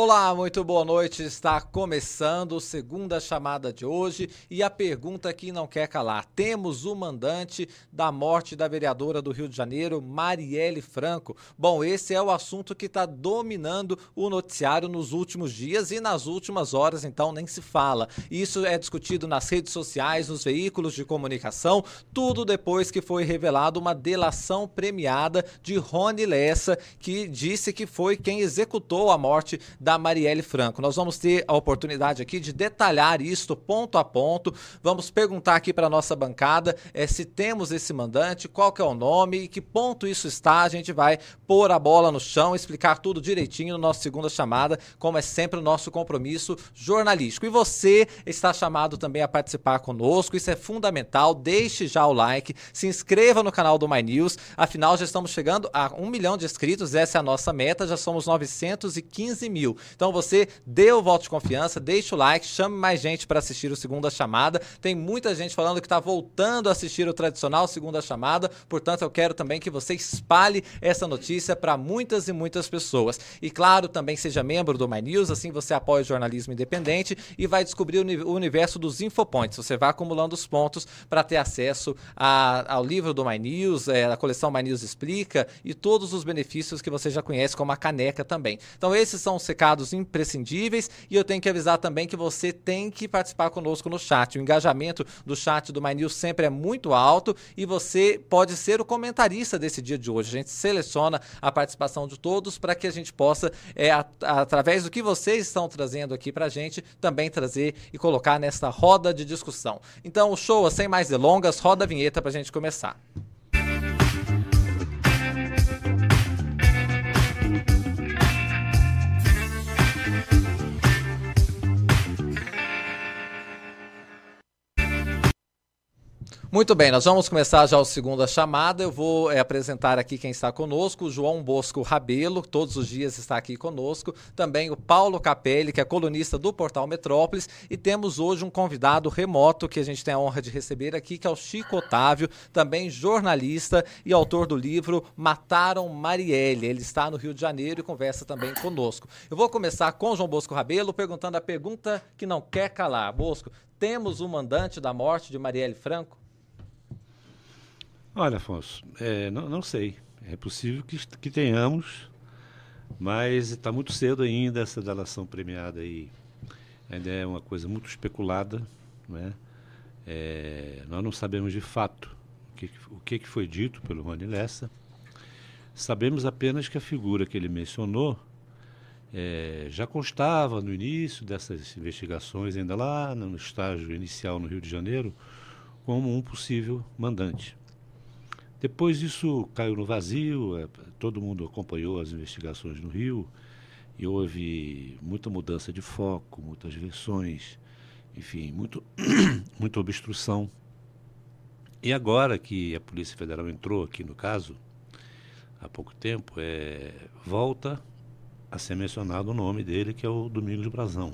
Olá, muito boa noite. Está começando a segunda chamada de hoje e a pergunta que não quer calar. Temos o mandante da morte da vereadora do Rio de Janeiro, Marielle Franco. Bom, esse é o assunto que está dominando o noticiário nos últimos dias e nas últimas horas, então nem se fala. Isso é discutido nas redes sociais, nos veículos de comunicação, tudo depois que foi revelado uma delação premiada de Rony Lessa, que disse que foi quem executou a morte da Marielle Franco. Nós vamos ter a oportunidade aqui de detalhar isto ponto a ponto. Vamos perguntar aqui para nossa bancada é, se temos esse mandante, qual que é o nome e que ponto isso está. A gente vai pôr a bola no chão, explicar tudo direitinho no nosso segunda chamada, como é sempre o nosso compromisso jornalístico. E você está chamado também a participar conosco, isso é fundamental. Deixe já o like, se inscreva no canal do My News. Afinal, já estamos chegando a um milhão de inscritos, essa é a nossa meta, já somos 915 mil. Então você dê o voto de confiança, deixe o like, chame mais gente para assistir o Segunda Chamada. Tem muita gente falando que está voltando a assistir o tradicional Segunda Chamada, portanto eu quero também que você espalhe essa notícia para muitas e muitas pessoas. E claro, também seja membro do My News, assim você apoia o jornalismo independente e vai descobrir o universo dos infopoints. Você vai acumulando os pontos para ter acesso a, ao livro do My News, é, a coleção My News Explica e todos os benefícios que você já conhece, como a caneca também. Então esses são os recados imprescindíveis e eu tenho que avisar também que você tem que participar conosco no chat. O engajamento do chat do My News sempre é muito alto e você pode ser o comentarista desse dia de hoje. A gente seleciona a participação de todos para que a gente possa, é, através do que vocês estão trazendo aqui para a gente, também trazer e colocar nessa roda de discussão. Então, show, sem mais delongas, roda a vinheta para a gente começar. Muito bem, nós vamos começar já o segunda chamada. Eu vou é, apresentar aqui quem está conosco, o João Bosco Rabelo, todos os dias está aqui conosco. Também o Paulo Capelli, que é colunista do Portal Metrópolis. E temos hoje um convidado remoto que a gente tem a honra de receber aqui, que é o Chico Otávio, também jornalista e autor do livro Mataram Marielle. Ele está no Rio de Janeiro e conversa também conosco. Eu vou começar com João Bosco Rabelo, perguntando a pergunta que não quer calar. Bosco, temos o mandante da morte de Marielle Franco? Olha, Afonso, é, não, não, sei. É possível que, que tenhamos, mas está muito cedo ainda essa delação premiada aí. Ainda é uma coisa muito especulada, né? É, nós não sabemos de fato o que, o que foi dito pelo Rony Lessa. Sabemos apenas que a figura que ele mencionou é, já constava no início dessas investigações, ainda lá no estágio inicial no Rio de Janeiro, como um possível mandante. Depois isso caiu no vazio, é, todo mundo acompanhou as investigações no Rio e houve muita mudança de foco, muitas versões, enfim, muito, muita obstrução. E agora que a Polícia Federal entrou aqui no caso, há pouco tempo, é, volta a ser mencionado o nome dele, que é o Domingos Brazão,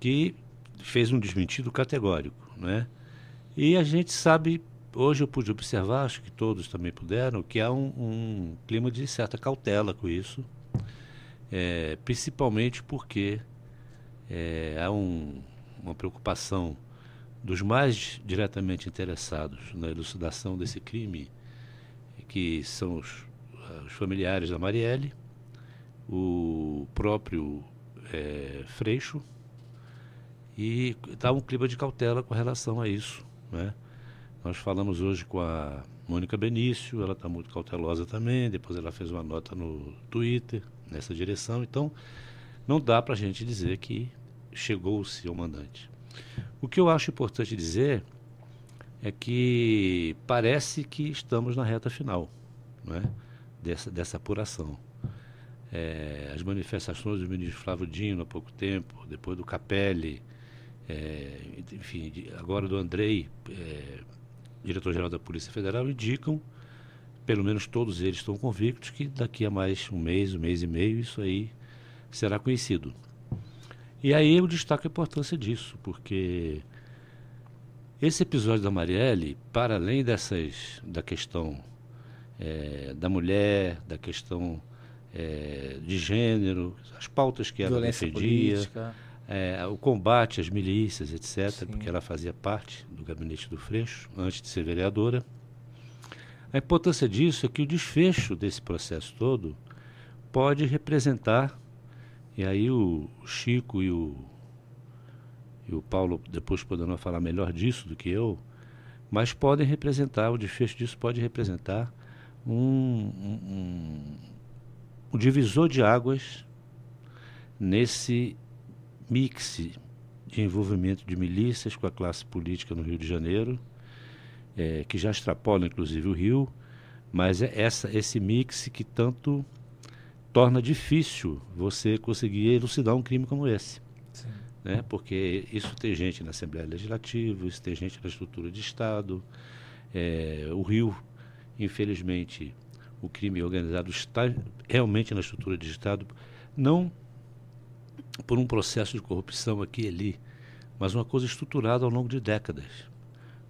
que fez um desmentido categórico, né? E a gente sabe hoje eu pude observar, acho que todos também puderam, que há um, um clima de certa cautela com isso, é, principalmente porque é, há um, uma preocupação dos mais diretamente interessados na elucidação desse crime, que são os, os familiares da Marielle, o próprio é, Freixo, e está um clima de cautela com relação a isso. Né? Nós falamos hoje com a Mônica Benício, ela está muito cautelosa também, depois ela fez uma nota no Twitter nessa direção, então não dá para a gente dizer que chegou-se ao mandante. O que eu acho importante dizer é que parece que estamos na reta final não é? dessa, dessa apuração. É, as manifestações do ministro Flávio Dino há pouco tempo, depois do Capelli, é, enfim, agora do Andrei, é, diretor-geral da Polícia Federal, indicam, pelo menos todos eles estão convictos, que daqui a mais um mês, um mês e meio, isso aí será conhecido. E aí eu destaco a importância disso, porque esse episódio da Marielle, para além dessas da questão é, da mulher, da questão é, de gênero, as pautas que ela Violência defendia, é, o combate às milícias, etc., Sim. porque ela fazia parte do gabinete do Freixo, antes de ser vereadora. A importância disso é que o desfecho desse processo todo pode representar, e aí o Chico e o, e o Paulo depois poderão falar melhor disso do que eu, mas podem representar, o desfecho disso pode representar um, um, um divisor de águas nesse mix de envolvimento de milícias com a classe política no Rio de Janeiro, é, que já extrapola inclusive o Rio, mas é essa, esse mix que tanto torna difícil você conseguir elucidar um crime como esse. Né? Porque isso tem gente na Assembleia Legislativa, isso tem gente na estrutura de Estado. É, o Rio, infelizmente, o crime organizado está realmente na estrutura de Estado, não por um processo de corrupção aqui e ali, mas uma coisa estruturada ao longo de décadas,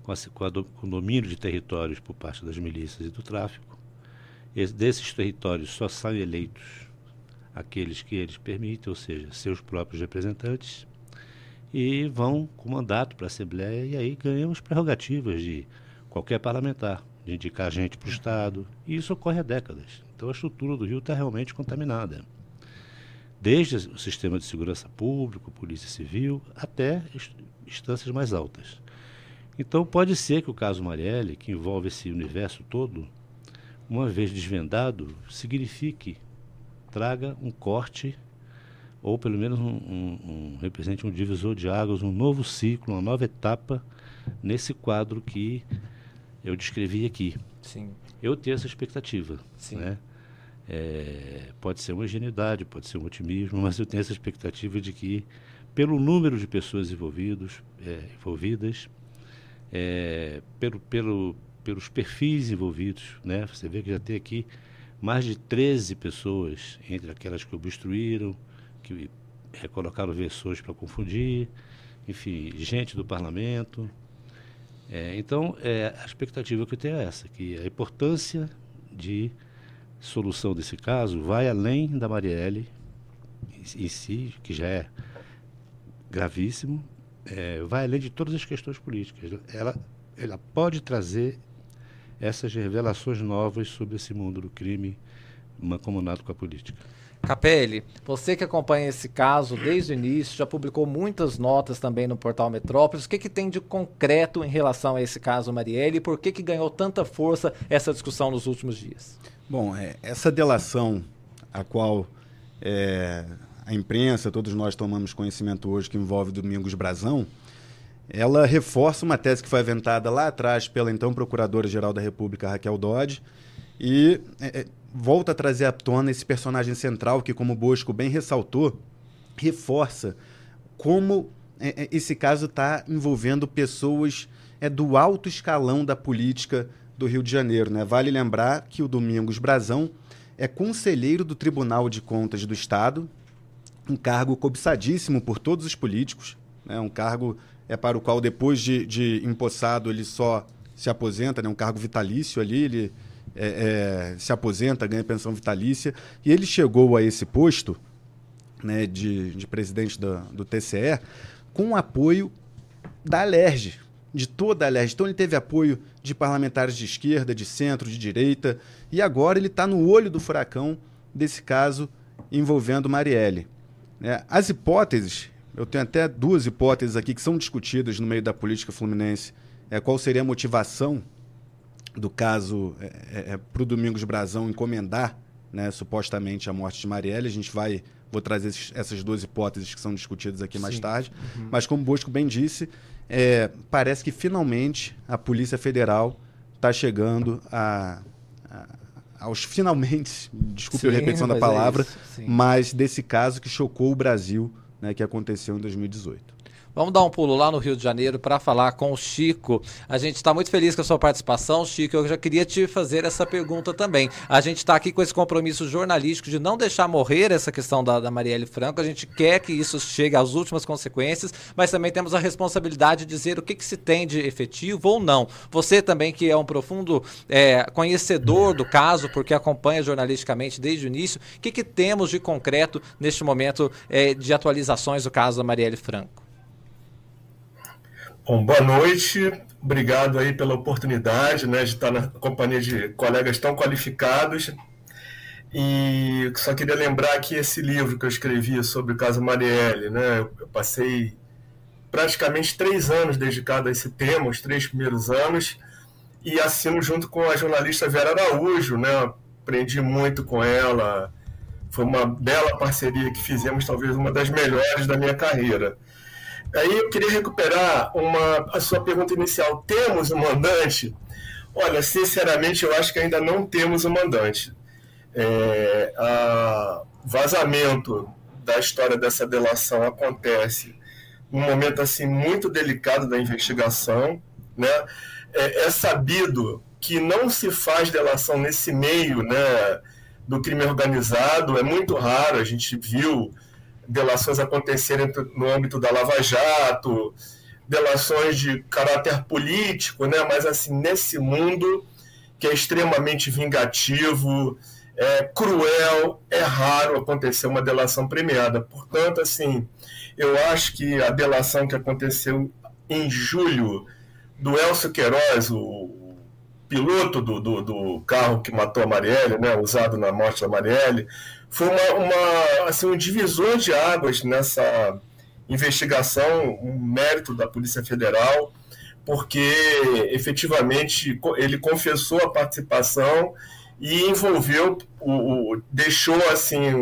com, a, com, a, com o domínio de territórios por parte das milícias e do tráfico. Esse, desses territórios só saem eleitos aqueles que eles permitem, ou seja, seus próprios representantes, e vão com mandato para a Assembleia e aí ganham as prerrogativas de qualquer parlamentar de indicar gente para o Estado. E isso ocorre há décadas. Então a estrutura do Rio está realmente contaminada. Desde o sistema de segurança público, polícia civil, até instâncias mais altas. Então pode ser que o caso Marielle, que envolve esse universo todo, uma vez desvendado, signifique, traga um corte, ou pelo menos um, um, um, represente um divisor de águas, um novo ciclo, uma nova etapa nesse quadro que eu descrevi aqui. Sim. Eu tenho essa expectativa. Sim. Né? É, pode ser uma ingenuidade, pode ser um otimismo, mas eu tenho essa expectativa de que, pelo número de pessoas envolvidos, é, envolvidas, é, pelo, pelo, pelos perfis envolvidos, né? você vê que já tem aqui mais de 13 pessoas, entre aquelas que obstruíram, que recolocaram versões para confundir, enfim, gente do parlamento, é, então, é, a expectativa que eu tenho é essa, que a importância de solução desse caso vai além da Marielle em, si, que já é gravíssimo, é, vai além de todas as questões políticas. Ela, ela pode trazer essas revelações novas sobre esse mundo do crime mancomunado com a política. Capelli, você que acompanha esse caso desde o início, já publicou muitas notas também no portal Metrópolis. O que, que tem de concreto em relação a esse caso, Marielle, e por que, que ganhou tanta força essa discussão nos últimos dias? Bom, é, essa delação a qual é, a imprensa, todos nós tomamos conhecimento hoje, que envolve Domingos Brazão, ela reforça uma tese que foi aventada lá atrás pela então Procuradora-Geral da República, Raquel Dodge, e é, é volta a trazer à tona esse personagem central que, como Bosco bem ressaltou, reforça como é, é esse caso está envolvendo pessoas é, do alto escalão da política do Rio de Janeiro. Né? Vale lembrar que o Domingos Brazão é conselheiro do Tribunal de Contas do Estado, um cargo cobiçadíssimo por todos os políticos, né? um cargo é para o qual, depois de, de empossado, ele só se aposenta, né? um cargo vitalício ali, ele é, é, se aposenta, ganha pensão vitalícia. E ele chegou a esse posto né, de, de presidente do, do TCE com o apoio da Alerj, de toda a Alerj. Então ele teve apoio de parlamentares de esquerda, de centro, de direita, e agora ele está no olho do furacão desse caso envolvendo Marielle. É, as hipóteses, eu tenho até duas hipóteses aqui que são discutidas no meio da política fluminense. É, qual seria a motivação do caso é, é, é para o Domingos Brazão encomendar né, supostamente a morte de Marielle. A gente vai. Vou trazer esses, essas duas hipóteses que são discutidas aqui Sim. mais tarde. Uhum. Mas, como o Bosco bem disse, é, parece que finalmente a Polícia Federal está chegando a, a, aos finalmente, desculpe a repetição da é palavra, é mas desse caso que chocou o Brasil, né, que aconteceu em 2018. Vamos dar um pulo lá no Rio de Janeiro para falar com o Chico. A gente está muito feliz com a sua participação, Chico. Eu já queria te fazer essa pergunta também. A gente está aqui com esse compromisso jornalístico de não deixar morrer essa questão da, da Marielle Franco. A gente quer que isso chegue às últimas consequências, mas também temos a responsabilidade de dizer o que, que se tem de efetivo ou não. Você também, que é um profundo é, conhecedor do caso, porque acompanha jornalisticamente desde o início, o que, que temos de concreto neste momento é, de atualizações do caso da Marielle Franco? Bom, boa noite. Obrigado aí pela oportunidade né, de estar na companhia de colegas tão qualificados. E só queria lembrar que esse livro que eu escrevi sobre o caso Marielle, né, eu passei praticamente três anos dedicado a esse tema, os três primeiros anos, e assino junto com a jornalista Vera Araújo, né, aprendi muito com ela, foi uma bela parceria que fizemos, talvez uma das melhores da minha carreira. Aí eu queria recuperar uma, a sua pergunta inicial. Temos um mandante? Olha, sinceramente, eu acho que ainda não temos um mandante. É, vazamento da história dessa delação acontece num momento assim muito delicado da investigação, né? É, é sabido que não se faz delação nesse meio, né, do crime organizado. É muito raro. A gente viu delações acontecerem no âmbito da Lava Jato, delações de caráter político, né? mas assim, nesse mundo que é extremamente vingativo, é cruel, é raro acontecer uma delação premiada. Portanto, assim, eu acho que a delação que aconteceu em julho do Elcio Queiroz, o piloto do, do, do carro que matou a Marielle, né, usado na morte da Marielle, foi uma, uma, assim, um divisor de águas nessa investigação, um mérito da Polícia Federal, porque efetivamente ele confessou a participação e envolveu, o, o deixou assim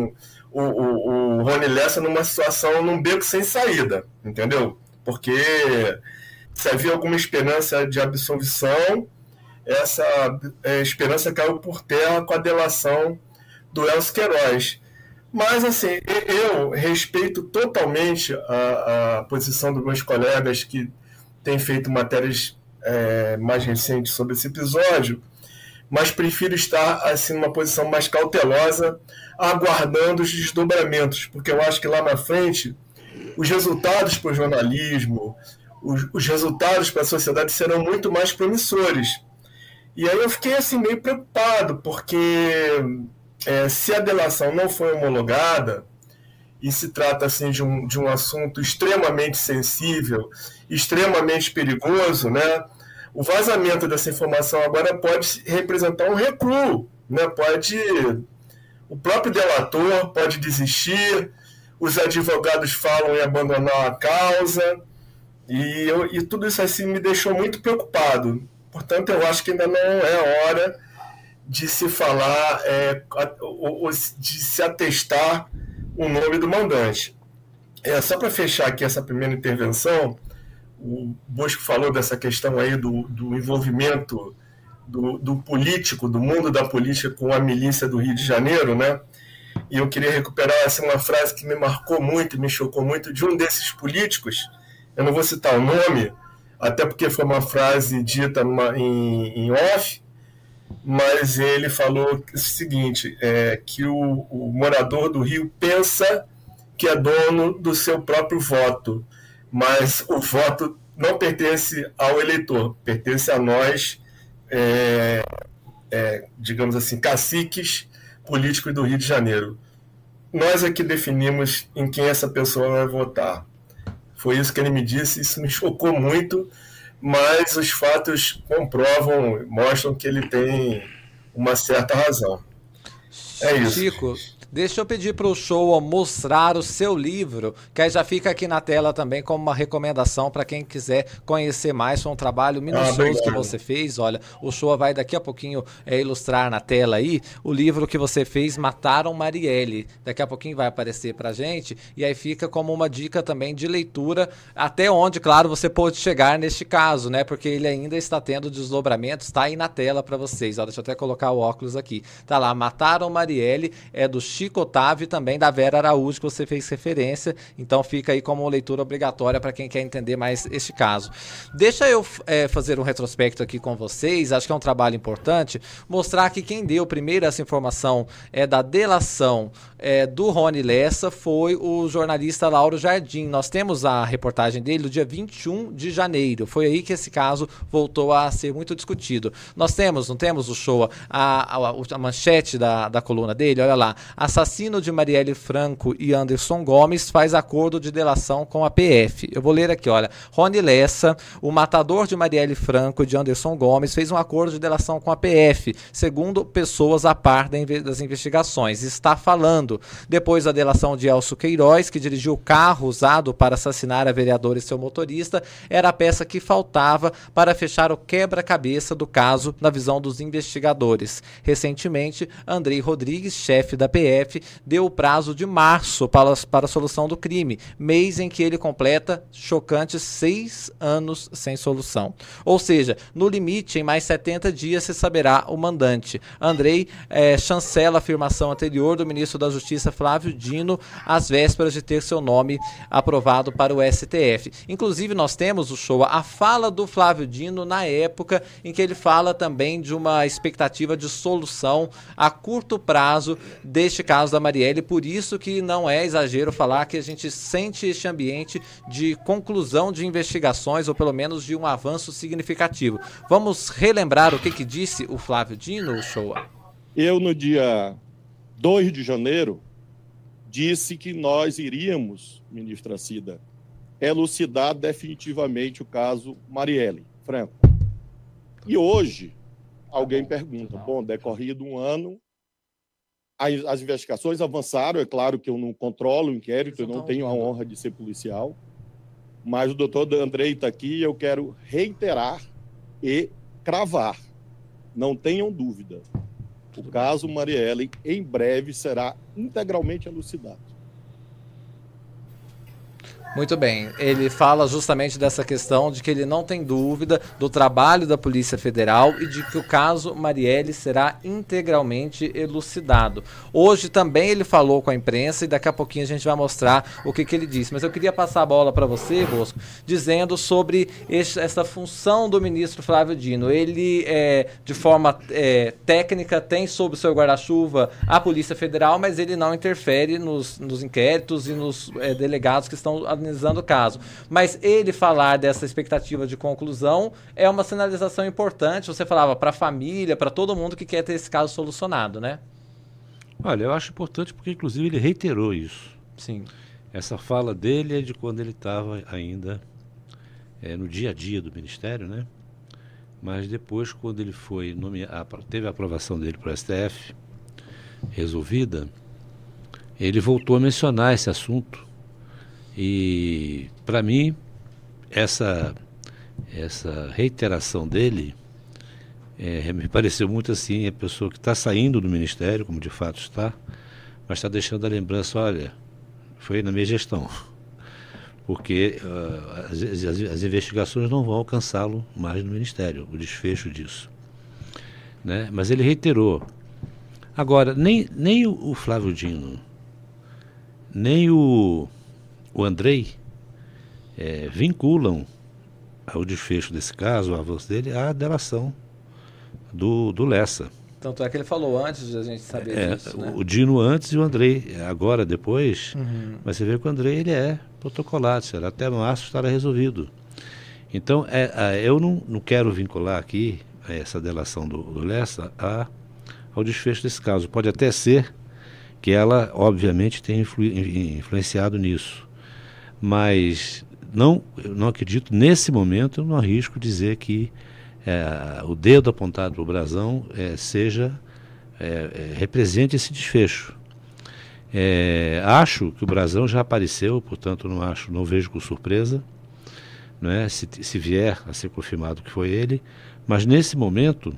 o, o, o Rony Lessa numa situação, num beco sem saída, entendeu? Porque se havia alguma esperança de absolvição, essa é, esperança caiu por terra com a delação do Elcio Queiroz. Mas, assim, eu respeito totalmente a, a posição dos meus colegas que têm feito matérias é, mais recentes sobre esse episódio, mas prefiro estar, assim, numa posição mais cautelosa, aguardando os desdobramentos, porque eu acho que lá na frente os resultados para o jornalismo, os, os resultados para a sociedade serão muito mais promissores. E aí eu fiquei, assim, meio preocupado, porque é, se a delação não foi homologada, e se trata assim de um, de um assunto extremamente sensível, extremamente perigoso, né? O vazamento dessa informação agora pode representar um recuo, né? Pode o próprio delator pode desistir, os advogados falam em abandonar a causa, e, eu, e tudo isso assim me deixou muito preocupado. Portanto, eu acho que ainda não é hora de se falar, é, de se atestar o nome do mandante. É, só para fechar aqui essa primeira intervenção, o Bosco falou dessa questão aí do, do envolvimento do, do, político, do mundo da política com a milícia do Rio de Janeiro, né? E eu queria recuperar assim, uma frase que me marcou muito, me chocou muito, de um desses políticos, eu não vou citar o nome, até porque foi uma frase dita em, em off, mas ele falou o seguinte, é, que o, o morador do Rio pensa que é dono do seu próprio voto, mas o voto não pertence ao eleitor, pertence a nós, é, é, digamos assim, caciques políticos do Rio de Janeiro. Nós é que definimos em quem essa pessoa vai votar. Foi isso que ele me disse, isso me chocou muito, mas os fatos comprovam, mostram que ele tem uma certa razão. É isso. Chico, Deixa eu pedir para o show mostrar o seu livro, que aí já fica aqui na tela também como uma recomendação para quem quiser conhecer mais. Foi um trabalho ah, minucioso ah, que você fez. Olha, o show vai daqui a pouquinho é, ilustrar na tela aí o livro que você fez, Mataram Marielle. Daqui a pouquinho vai aparecer para gente e aí fica como uma dica também de leitura até onde, claro, você pode chegar neste caso, né? Porque ele ainda está tendo desdobramentos, está aí na tela para vocês. Ó, deixa eu até colocar o óculos aqui. Tá lá, Mataram Marielle, é do Chico Otávio e também da Vera Araújo, que você fez referência. Então fica aí como leitura obrigatória para quem quer entender mais este caso. Deixa eu é, fazer um retrospecto aqui com vocês, acho que é um trabalho importante, mostrar que quem deu primeiro essa informação é da delação é, do Rony Lessa foi o jornalista Lauro Jardim. Nós temos a reportagem dele do dia 21 de janeiro. Foi aí que esse caso voltou a ser muito discutido. Nós temos, não temos o show, a, a, a manchete da, da coluna dele, olha lá. Assassino de Marielle Franco e Anderson Gomes faz acordo de delação com a PF. Eu vou ler aqui, olha. Rony Lessa, o matador de Marielle Franco e de Anderson Gomes, fez um acordo de delação com a PF, segundo pessoas a par das investigações. Está falando depois da delação de Elcio Queiroz, que dirigiu o carro usado para assassinar a vereadora e seu motorista, era a peça que faltava para fechar o quebra-cabeça do caso na visão dos investigadores. Recentemente, Andrei Rodrigues, chefe da PF, deu o prazo de março para, para a solução do crime, mês em que ele completa chocantes seis anos sem solução. Ou seja, no limite, em mais 70 dias se saberá o mandante. Andrei é, chancela a afirmação anterior do ministro da Justiça Flávio Dino às vésperas de ter seu nome aprovado para o STF. Inclusive, nós temos o show, a fala do Flávio Dino na época em que ele fala também de uma expectativa de solução a curto prazo deste caso da Marielle. Por isso que não é exagero falar que a gente sente este ambiente de conclusão de investigações ou pelo menos de um avanço significativo. Vamos relembrar o que, que disse o Flávio Dino, Showa? Eu, no dia 2 de janeiro, disse que nós iríamos, ministra Cida, elucidar definitivamente o caso Marielle Franco. E hoje, alguém pergunta: bom, decorrido um ano, as, as, investigações avançaram. É claro que eu não controlo o inquérito, eu não tenho a honra de ser policial, mas o doutor Andrei está aqui e eu quero reiterar e cravar. Não tenham dúvida. O caso Marielle em breve será integralmente elucidado. Muito bem. Ele fala justamente dessa questão de que ele não tem dúvida do trabalho da Polícia Federal e de que o caso Marielle será integralmente elucidado. Hoje também ele falou com a imprensa e daqui a pouquinho a gente vai mostrar o que, que ele disse. Mas eu queria passar a bola para você, Bosco, dizendo sobre esse, essa função do ministro Flávio Dino. Ele, é, de forma é, técnica, tem sob seu guarda-chuva a Polícia Federal, mas ele não interfere nos, nos inquéritos e nos é, delegados que estão analisando o caso. Mas ele falar dessa expectativa de conclusão é uma sinalização importante. Você falava para a família, para todo mundo que quer ter esse caso solucionado, né? Olha, eu acho importante porque, inclusive, ele reiterou isso. Sim. Essa fala dele é de quando ele estava ainda é, no dia a dia do Ministério, né? Mas depois, quando ele foi nomeado, teve a aprovação dele para o STF, resolvida, ele voltou a mencionar esse assunto e, para mim, essa, essa reiteração dele é, me pareceu muito assim, a pessoa que está saindo do ministério, como de fato está, mas está deixando a lembrança, olha, foi na minha gestão. Porque uh, as, as, as, investigações não vão alcançá-lo mais no ministério, o desfecho disso. Né? Mas ele reiterou. Agora, nem, nem o, Flávio Dino, nem o o Andrei é, vinculam o desfecho desse caso, o avanço dele, à delação do, do Lessa. Tanto é que ele falou antes de a gente saber é, disso, né? O Dino antes e o Andrei agora, depois. Uhum. Mas você vê que o Andrei ele é protocolado, será até março estará resolvido. Então, é, é, eu não, não quero vincular aqui essa delação do, do Lessa a, ao desfecho desse caso. Pode até ser que ela, obviamente, tenha influ, influenciado nisso mas não, eu não acredito, nesse momento, eu não arrisco dizer que é, o dedo apontado para o brasão é, seja, é, é, represente esse desfecho. É, acho que o brasão já apareceu, portanto não acho, não vejo com surpresa, né, se, se vier a ser confirmado que foi ele, mas nesse momento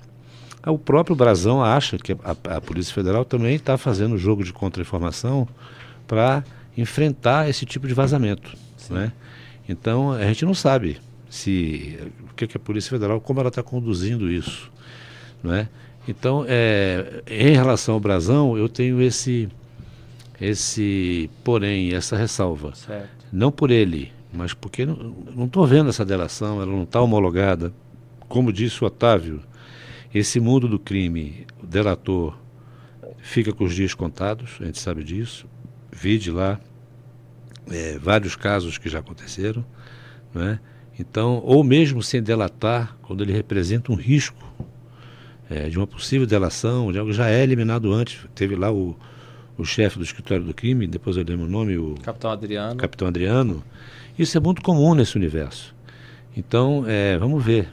o próprio brasão acha que a, a Polícia Federal também está fazendo jogo de contra-informação para enfrentar esse tipo de vazamento. Né? Então, a gente não sabe se o que, que a Polícia Federal, como ela está conduzindo isso. Né? Então, é, em relação ao Brasão, eu tenho esse, esse porém, essa ressalva. Certo. Não por ele, mas porque não estou vendo essa delação, ela não está homologada. Como disse o Otávio, esse mundo do crime, o delator fica com os dias contados, a gente sabe disso. Vide lá é, vários casos que já aconteceram, né? Então, ou mesmo sem delatar, quando ele representa um risco é, de uma possível delação, de algo já é eliminado antes. Teve lá o, o chefe do escritório do crime, depois eu lembro o nome, o Capitão Adriano. Capitão Adriano. Isso é muito comum nesse universo. Então, é, vamos ver.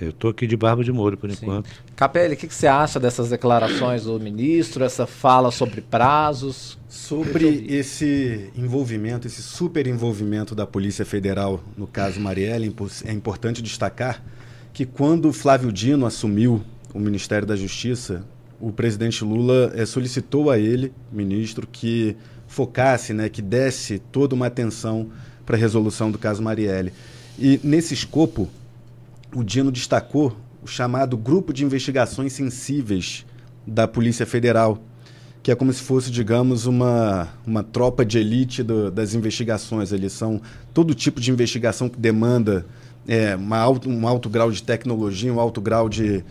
Eu estou aqui de barba de molho por Sim. enquanto. Capelli, o que, que, você acha dessas declarações do ministro, essa fala sobre prazos? Sobre esse envolvimento, esse super envolvimento da Polícia Federal no caso Marielle, é importante destacar que quando Flávio Dino assumiu o Ministério da Justiça, o presidente Lula é, solicitou a ele, ministro, que focasse, né, que desse toda uma atenção para a resolução do caso Marielle. E nesse escopo, o Dino destacou o chamado Grupo de Investigações Sensíveis da Polícia Federal, que é como se fosse, digamos, uma, uma tropa de elite do, das investigações. Eles são todo tipo de investigação que demanda é, alto, um alto grau de tecnologia, um alto grau de,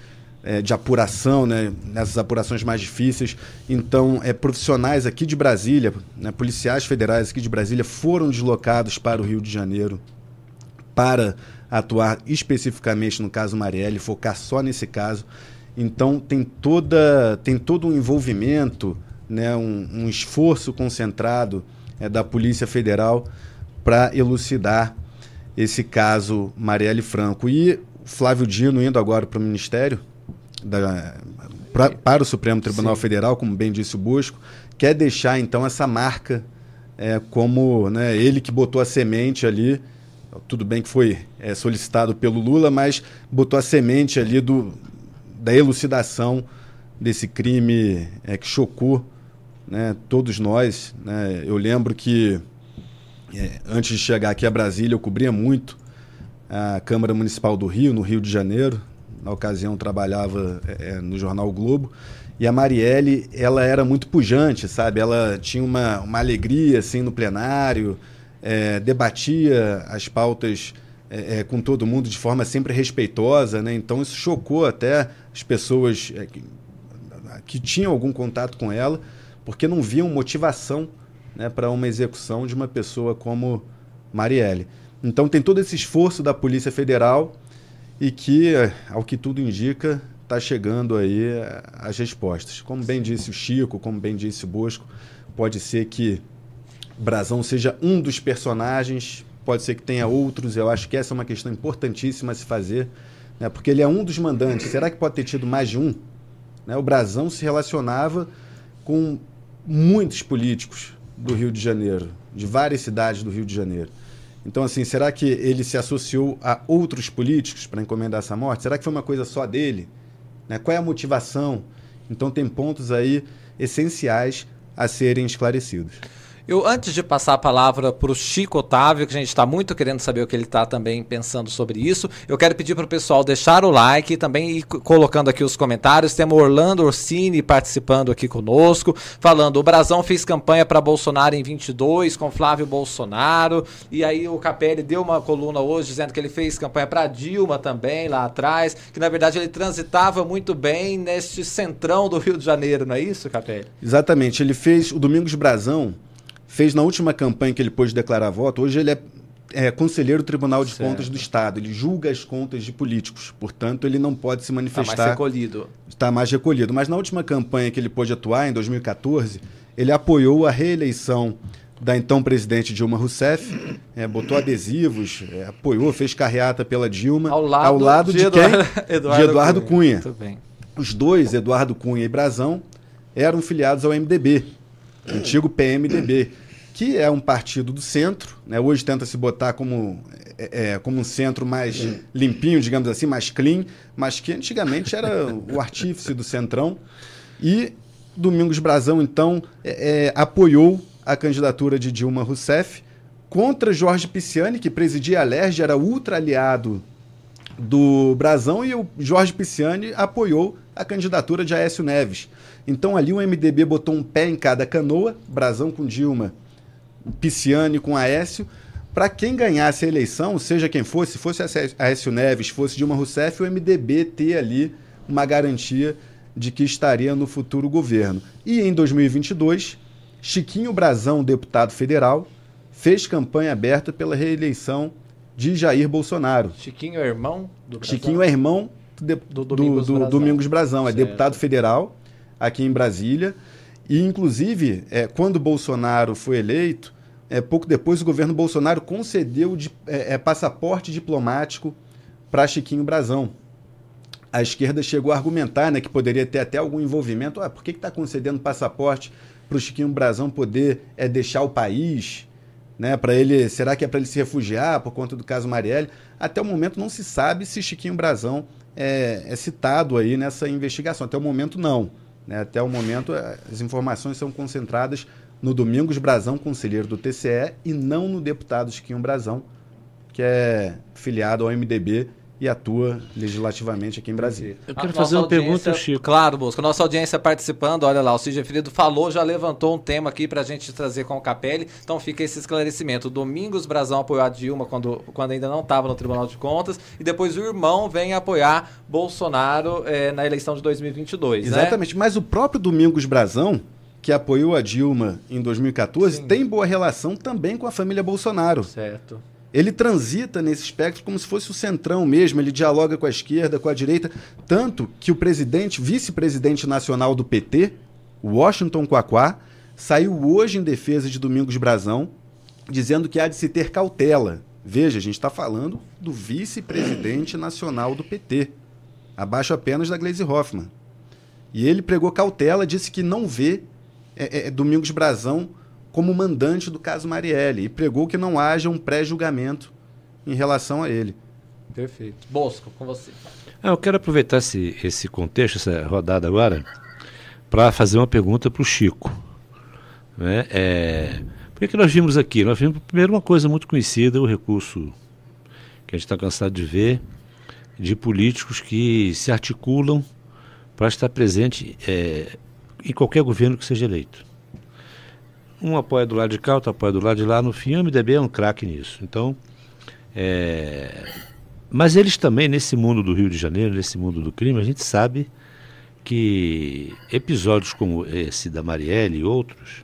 é, de apuração, né, nessas apurações mais difíceis. Então, é, profissionais aqui de Brasília, né, policiais federais aqui de Brasília, foram deslocados para o Rio de Janeiro para atuar especificamente no caso Marielle, focar só nesse caso. Então, tem, toda, tem todo um envolvimento, né, um, um esforço concentrado é, da Polícia Federal para elucidar esse caso Marielle Franco. E Flávio Dino indo agora para o Ministério, da, pra, para o Supremo Tribunal Sim. Federal, como bem disse o Bosco, quer deixar então essa marca é, como né, ele que botou a semente ali. Tudo bem que foi é, solicitado pelo Lula, mas botou a semente ali do, da elucidação desse crime é, que chocou né, todos nós. Né? Eu lembro que é, antes de chegar aqui a Brasília, eu cobria muito a Câmara Municipal do Rio, no Rio de Janeiro, na ocasião trabalhava é, é, no jornal Globo. E a Marielle, ela era muito pujante, sabe? Ela tinha uma, uma alegria assim no plenário, é, debatia as pautas é, é, com todo mundo de forma sempre respeitosa, né? Então isso chocou até as pessoas é, que, que tinham algum contato com ela, porque não viam motivação né, para uma execução de uma pessoa como Marielle. Então tem todo esse esforço da Polícia Federal e que, ao que tudo indica, está chegando aí eh, as respostas. Como bem disse o Chico, como bem disse o Bosco, pode ser que Brasão seja um dos personagens, pode ser que tenha outros. Eu acho que essa é uma questão importantíssima a se fazer, né? porque ele é um dos mandantes. Será que pode ter tido mais de um? Né? O Brasão se relacionava com muitos políticos do Rio de Janeiro, de várias cidades do Rio de Janeiro. Então, assim, será que ele se associou a outros políticos para encomendar essa morte? Será que foi uma coisa só dele? Né? Qual é a motivação? Então, tem pontos aí essenciais a serem esclarecidos. Eu, antes de passar a palavra para o Chico Otávio, que a gente está muito querendo saber o que ele está também pensando sobre isso, eu quero pedir para o pessoal deixar o like e também ir colocando aqui os comentários. Temos Orlando Orsini participando aqui conosco, falando: o Brasão fez campanha para Bolsonaro em 22 com Flávio Bolsonaro. E aí o Capelli deu uma coluna hoje dizendo que ele fez campanha para Dilma também lá atrás, que na verdade ele transitava muito bem neste centrão do Rio de Janeiro, não é isso, Capelli? Exatamente. Ele fez o Domingos Brasão fez na última campanha que ele pôde declarar voto, hoje ele é, é conselheiro do Tribunal de certo. Contas do Estado. Ele julga as contas de políticos. Portanto, ele não pode se manifestar. Está mais recolhido. Está mais recolhido. Mas na última campanha que ele pôde atuar, em 2014, ele apoiou a reeleição da então presidente Dilma Rousseff, é, botou adesivos, é, apoiou, fez carreata pela Dilma, ao lado, ao lado de, de Eduardo, quem? Eduardo de Eduardo Cunha. Cunha. Os dois, Eduardo Cunha e Brazão, eram filiados ao MDB, antigo PMDB que é um partido do centro, né? hoje tenta se botar como, é, é, como um centro mais limpinho, digamos assim, mais clean, mas que antigamente era o artífice do centrão. E Domingos Brazão, então, é, é apoiou a candidatura de Dilma Rousseff contra Jorge Pisciani, que presidia a LERJ, era ultra aliado do Brazão, e o Jorge Pisciani apoiou a candidatura de Aécio Neves. Então ali o MDB botou um pé em cada canoa, Brasão com Dilma, Pisciani com Aécio, para quem ganhasse a eleição, seja quem fosse, fosse Aécio Neves, fosse Dilma Rousseff, o MDB ter ali uma garantia de que estaria no futuro governo. E em 2022, Chiquinho Brazão, deputado federal, fez campanha aberta pela reeleição de Jair Bolsonaro. Chiquinho é irmão do Brazão? Chiquinho é irmão do, do, Domingos, do, do Brazão. Domingos Brazão, é certo. deputado federal aqui em Brasília. E, inclusive, é, quando Bolsonaro foi eleito, é, pouco depois o governo Bolsonaro concedeu de, é, é passaporte diplomático para Chiquinho Brazão. A esquerda chegou a argumentar né, que poderia ter até algum envolvimento. Ah, por que está concedendo passaporte para o Chiquinho Brazão poder é, deixar o país? Né, para ele, será que é para ele se refugiar por conta do caso Marielle? Até o momento não se sabe se Chiquinho Brazão é, é citado aí nessa investigação. Até o momento não. Né? Até o momento as informações são concentradas no Domingos Brazão, conselheiro do TCE, e não no deputado Chiquinho Brazão, que é filiado ao MDB e atua legislativamente aqui em Brasília. Eu quero fazer uma pergunta, Chico. Claro, Bosco. Nossa audiência participando, olha lá, o Cid Ferido falou, já levantou um tema aqui para a gente trazer com o Capelli, então fica esse esclarecimento. Domingos Brazão apoiou a Dilma quando, quando ainda não estava no Tribunal de Contas, e depois o irmão vem apoiar Bolsonaro é, na eleição de 2022, né? Exatamente, né? mas o próprio Domingos Brazão, que apoiou a Dilma em 2014, Sim. tem boa relação também com a família Bolsonaro. Certo ele transita nesse espectro como se fosse o centrão mesmo, ele dialoga com a esquerda, com a direita, tanto que o presidente, vice-presidente nacional do PT, Washington Quaquá, saiu hoje em defesa de Domingos Brazão, dizendo que há de se ter cautela. Veja, a gente está falando do vice-presidente nacional do PT, abaixo apenas da Gleisi Hoffmann. E ele pregou cautela, disse que não vê é, é, Domingos Brazão como mandante do caso Marielle e pregou que não haja um pré-julgamento em relação a ele. Perfeito. Bosco, com você. Ah, eu quero aproveitar esse, esse contexto, essa rodada agora, para fazer uma pergunta para o Chico. Né? É, por que, que nós vimos aqui? Nós vimos primeiro uma coisa muito conhecida, o recurso que a gente está cansado de ver, de políticos que se articulam para estar presente é, em qualquer governo que seja eleito um apoia do lado de cá, outro apoia do lado de lá. No fim, o MDB é um craque nisso. Então, é... mas eles também, nesse mundo do Rio de Janeiro, nesse mundo do crime, a gente sabe que episódios como esse da Marielle e outros,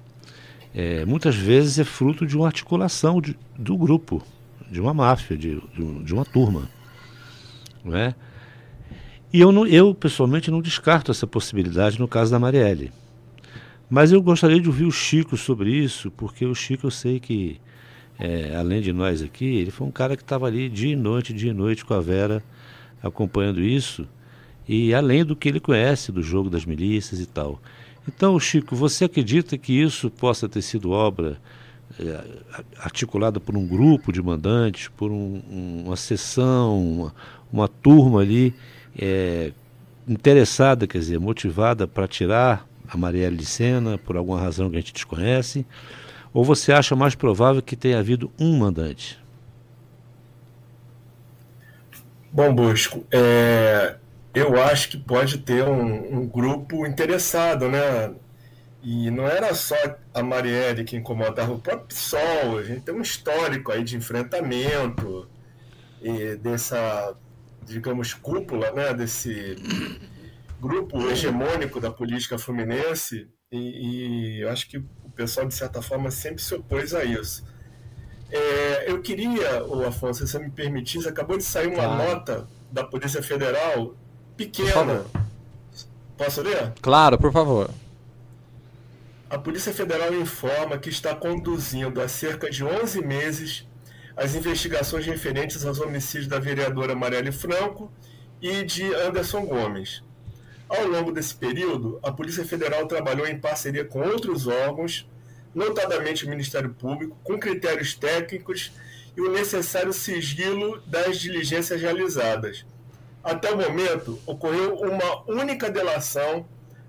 é, muitas vezes é fruto de uma articulação de, do grupo, de uma máfia, de, de, de uma turma. Não é? E eu, não, eu, pessoalmente, não descarto essa possibilidade no caso da Marielle. Mas eu gostaria de ouvir o Chico sobre isso, porque o Chico eu sei que, é, além de nós aqui, ele foi um cara que estava ali dia e noite, dia e noite com a Vera, acompanhando isso, e além do que ele conhece do jogo das milícias e tal. Então, Chico, você acredita que isso possa ter sido obra é, articulada por um grupo de mandantes, por um, uma sessão, uma, uma turma ali é, interessada, quer dizer, motivada para tirar a Marielle de Sena, por alguma razão que a gente desconhece? Ou você acha mais provável que tenha havido um mandante? Bom, Busco, é, eu acho que pode ter um, um, grupo interessado, né? E não era só a Marielle que incomodava, o próprio PSOL, a gente tem um histórico aí de enfrentamento dessa, digamos, cúpula, né? Desse grupo hegemônico da política fluminense e, e eu acho que o pessoal, de certa forma, sempre se opôs a isso. É, eu queria, o Afonso, se você me permitisse, acabou de sair uma claro. nota da Polícia Federal pequena. Posso ler? Claro, por favor. A Polícia Federal informa que está conduzindo há cerca de 11 meses as investigações referentes aos homicídios da vereadora Marielle Franco e de Anderson Gomes. Ao longo desse período, a Polícia Federal trabalhou em parceria com outros órgãos, notadamente o Ministério Público, com critérios técnicos e o necessário sigilo das diligências realizadas. Até o momento, ocorreu uma única delação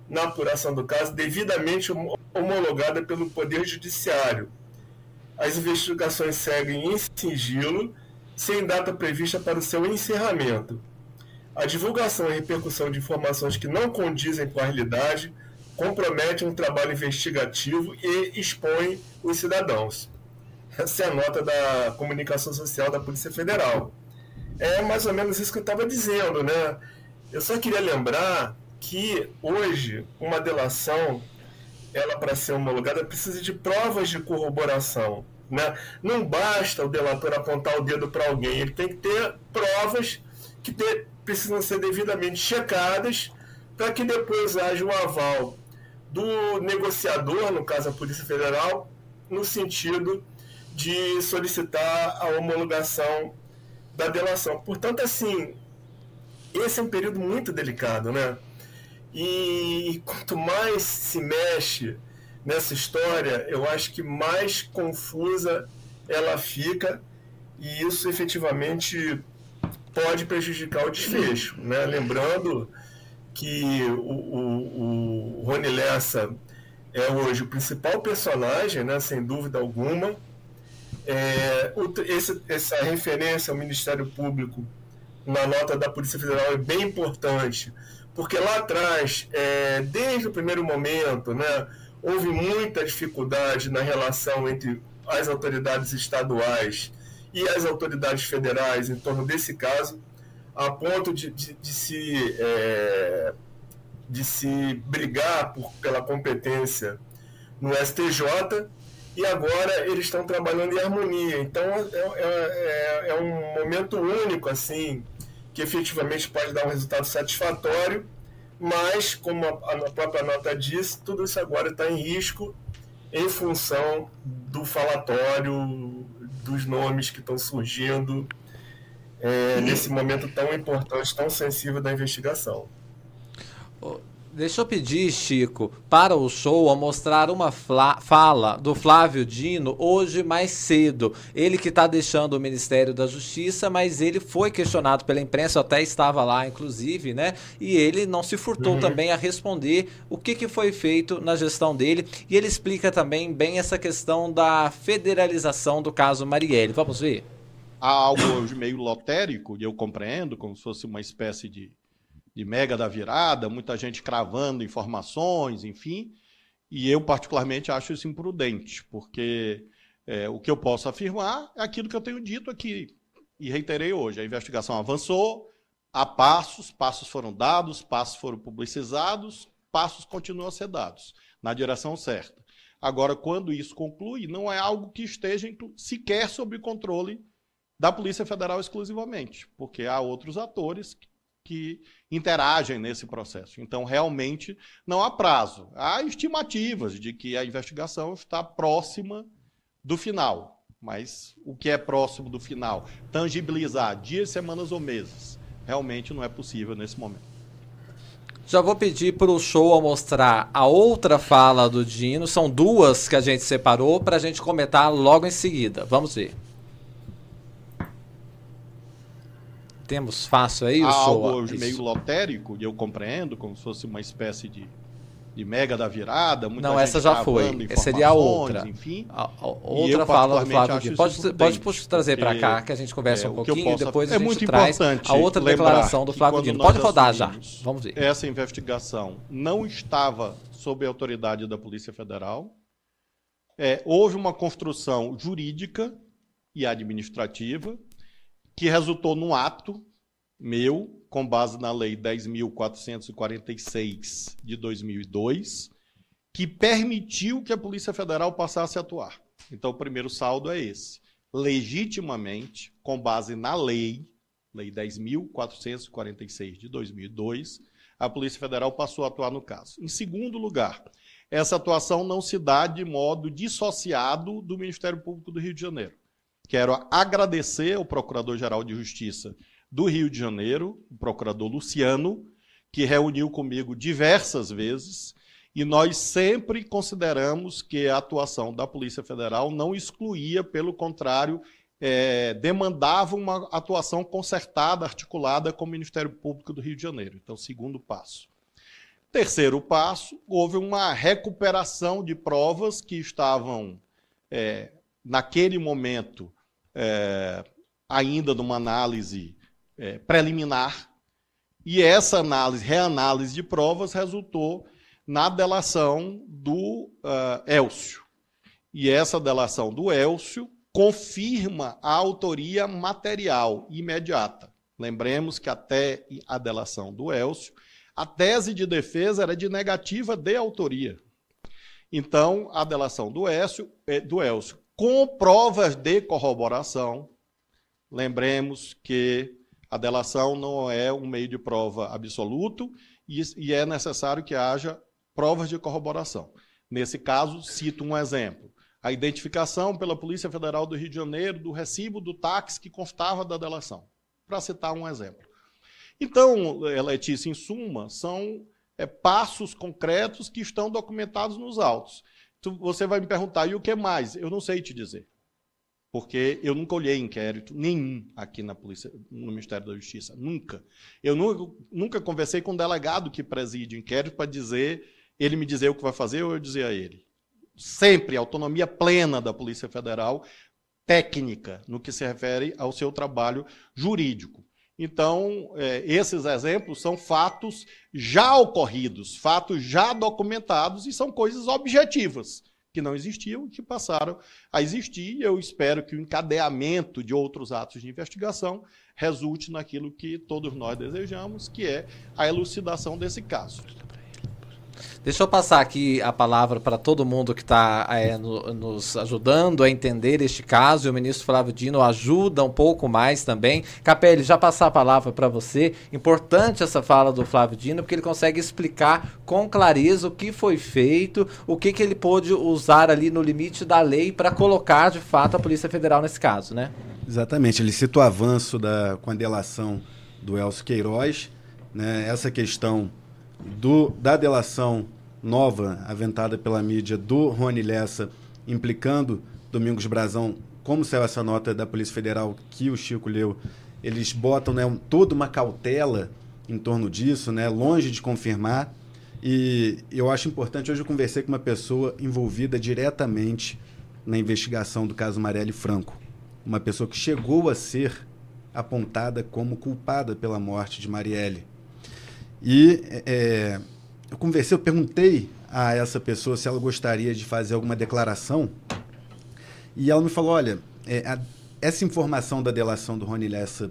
na apuração do caso, devidamente homologada pelo Poder Judiciário. As investigações seguem em sigilo, sem data prevista para o seu encerramento. A divulgação e repercussão de informações que não condizem com a realidade compromete um trabalho investigativo e expõe os cidadãos. Essa é a nota da comunicação social da Polícia Federal. É mais ou menos isso que eu estava dizendo, né? Eu só queria lembrar que hoje uma delação, ela para ser homologada precisa de provas de corroboração, né? Não basta o delator apontar o dedo para alguém, ele tem que ter provas que precisam ser devidamente checadas para que depois haja um aval do negociador, no caso a Polícia Federal, no sentido de solicitar a homologação da delação. Portanto, assim, esse é um período muito delicado, né? E quanto mais se mexe nessa história, eu acho que mais confusa ela fica e isso efetivamente pode prejudicar o desfecho, né? Lembrando que o, o, o Rony Lessa é hoje o principal personagem, né? Sem dúvida alguma é, esse, essa referência ao Ministério Público na nota da Polícia Federal é bem importante, porque lá atrás, é, desde o primeiro momento, né, houve muita dificuldade na relação entre as autoridades estaduais e as autoridades federais em torno desse caso, a ponto de, de, de se, é, de se brigar por, pela competência no STJ e agora eles estão trabalhando em harmonia. Então é, é, é, é, um momento único, assim, que efetivamente pode dar um resultado satisfatório, mas, como a, a própria nota diz, tudo isso agora está em risco em função do falatório, dos nomes que estão surgindo é, nesse momento tão importante, tão sensível da investigação. Deixa eu pedir, Chico, para o show a mostrar uma fala do Flávio Dino hoje mais cedo. Ele que está deixando o Ministério da Justiça, mas ele foi questionado pela imprensa, até estava lá, inclusive, né? E ele não se furtou uhum. também a responder o que, que foi feito na gestão dele. E ele explica também bem essa questão da federalização do caso Marielle. Vamos ver? Há algo hoje meio lotérico, e eu compreendo, como se fosse uma espécie de de mega da virada, muita gente cravando informações, enfim. E eu, particularmente, acho isso imprudente, porque é, o que eu posso afirmar é aquilo que eu tenho dito aqui e reiterei hoje. A investigação avançou, há passos, passos foram dados, passos foram publicizados, passos continuam a ser dados na direção certa. Agora, quando isso conclui, não é algo que esteja sequer sob controle da Polícia Federal exclusivamente, porque há outros atores que interagem nesse processo. Então, realmente, não há prazo. Há estimativas de que a investigação está próxima do final. Mas o que é próximo do final? Tangibilizar dias, semanas ou meses. Realmente não é possível nesse momento. Já vou pedir para o show mostrar a outra fala do Dino. São duas que a gente separou para a gente comentar logo em seguida. Vamos ver. Temos fácil aí? Há algo hoje meio lotérico, e eu compreendo, como se fosse uma espécie de, de mega da virada. Não, essa já foi. Essa seria a outra. Enfim, a, a outra fala do Flávio Dino. Pode, pode trazer para cá, que a gente conversa é, um pouquinho e depois é a gente traz a outra declaração do Flávio Dino. Pode rodar já. Vamos ver. Essa investigação não estava sob a autoridade da Polícia Federal. É, houve uma construção jurídica e administrativa que resultou num ato meu, com base na Lei 10.446 de 2002, que permitiu que a Polícia Federal passasse a atuar. Então, o primeiro saldo é esse. Legitimamente, com base na lei, Lei 10.446 de 2002, a Polícia Federal passou a atuar no caso. Em segundo lugar, essa atuação não se dá de modo dissociado do Ministério Público do Rio de Janeiro. Quero agradecer ao Procurador-Geral de Justiça do Rio de Janeiro, o procurador Luciano, que reuniu comigo diversas vezes, e nós sempre consideramos que a atuação da Polícia Federal não excluía, pelo contrário, é, demandava uma atuação concertada, articulada com o Ministério Público do Rio de Janeiro. Então, segundo passo. Terceiro passo, houve uma recuperação de provas que estavam, é, naquele momento, é, ainda numa análise é, preliminar, e essa análise, reanálise de provas resultou na delação do uh, Elcio. E essa delação do Elcio confirma a autoria material imediata. Lembremos que até a delação do Elcio, a tese de defesa era de negativa de autoria. Então, a delação do Elcio, eh, do Elcio com provas de corroboração, lembremos que a delação não é um meio de prova absoluto e, e é necessário que haja provas de corroboração. Nesse caso, cito um exemplo a identificação pela Polícia Federal do Rio de Janeiro do recibo do táxi que constava da delação, para citar um exemplo. Então, eh, Letícia, em suma, são é, passos concretos que estão documentados nos autos. Tu, você vai me perguntar, e o que mais? Eu não sei te dizer. Porque eu nunca olhei inquérito nenhum aqui na polícia, no Ministério da Justiça. Nunca. Eu nunca, nunca conversei com um delegado que preside inquérito para dizer, ele me dizer o que vai fazer ou eu dizer a ele sempre autonomia plena da Polícia Federal, técnica, no que se refere ao seu trabalho jurídico. Então, é, esses exemplos são fatos já ocorridos, fatos já documentados e são coisas objetivas que não existiam que passaram a existir. Eu espero que o encadeamento de outros atos de investigação resulte naquilo que todos nós desejamos, que é a elucidação desse caso. Deixa eu passar aqui a palavra para todo mundo que está é, no, nos ajudando a entender este caso. E o ministro Flávio Dino ajuda um pouco mais também. Capelli, já passar a palavra para você. Importante essa fala do Flávio Dino, porque ele consegue explicar com clareza o que foi feito, o que, que ele pôde usar ali no limite da lei para colocar de fato a Polícia Federal nesse caso, né? Exatamente. Ele cita o avanço da, com a delação do Elcio Queiroz, né? essa questão do, da delação nova aventada pela mídia do Rony Lessa, implicando Domingos Brazão, como saiu essa nota da Polícia Federal que o Chico leu, eles botam né, toda uma cautela em torno disso, né, longe de confirmar. E eu acho importante, hoje eu conversei com uma pessoa envolvida diretamente na investigação do caso Marielle Franco. Uma pessoa que chegou a ser apontada como culpada pela morte de Marielle. E é, eu conversei, eu perguntei a essa pessoa se ela gostaria de fazer alguma declaração. E ela me falou: olha, é, a, essa informação da delação do Rony Lessa,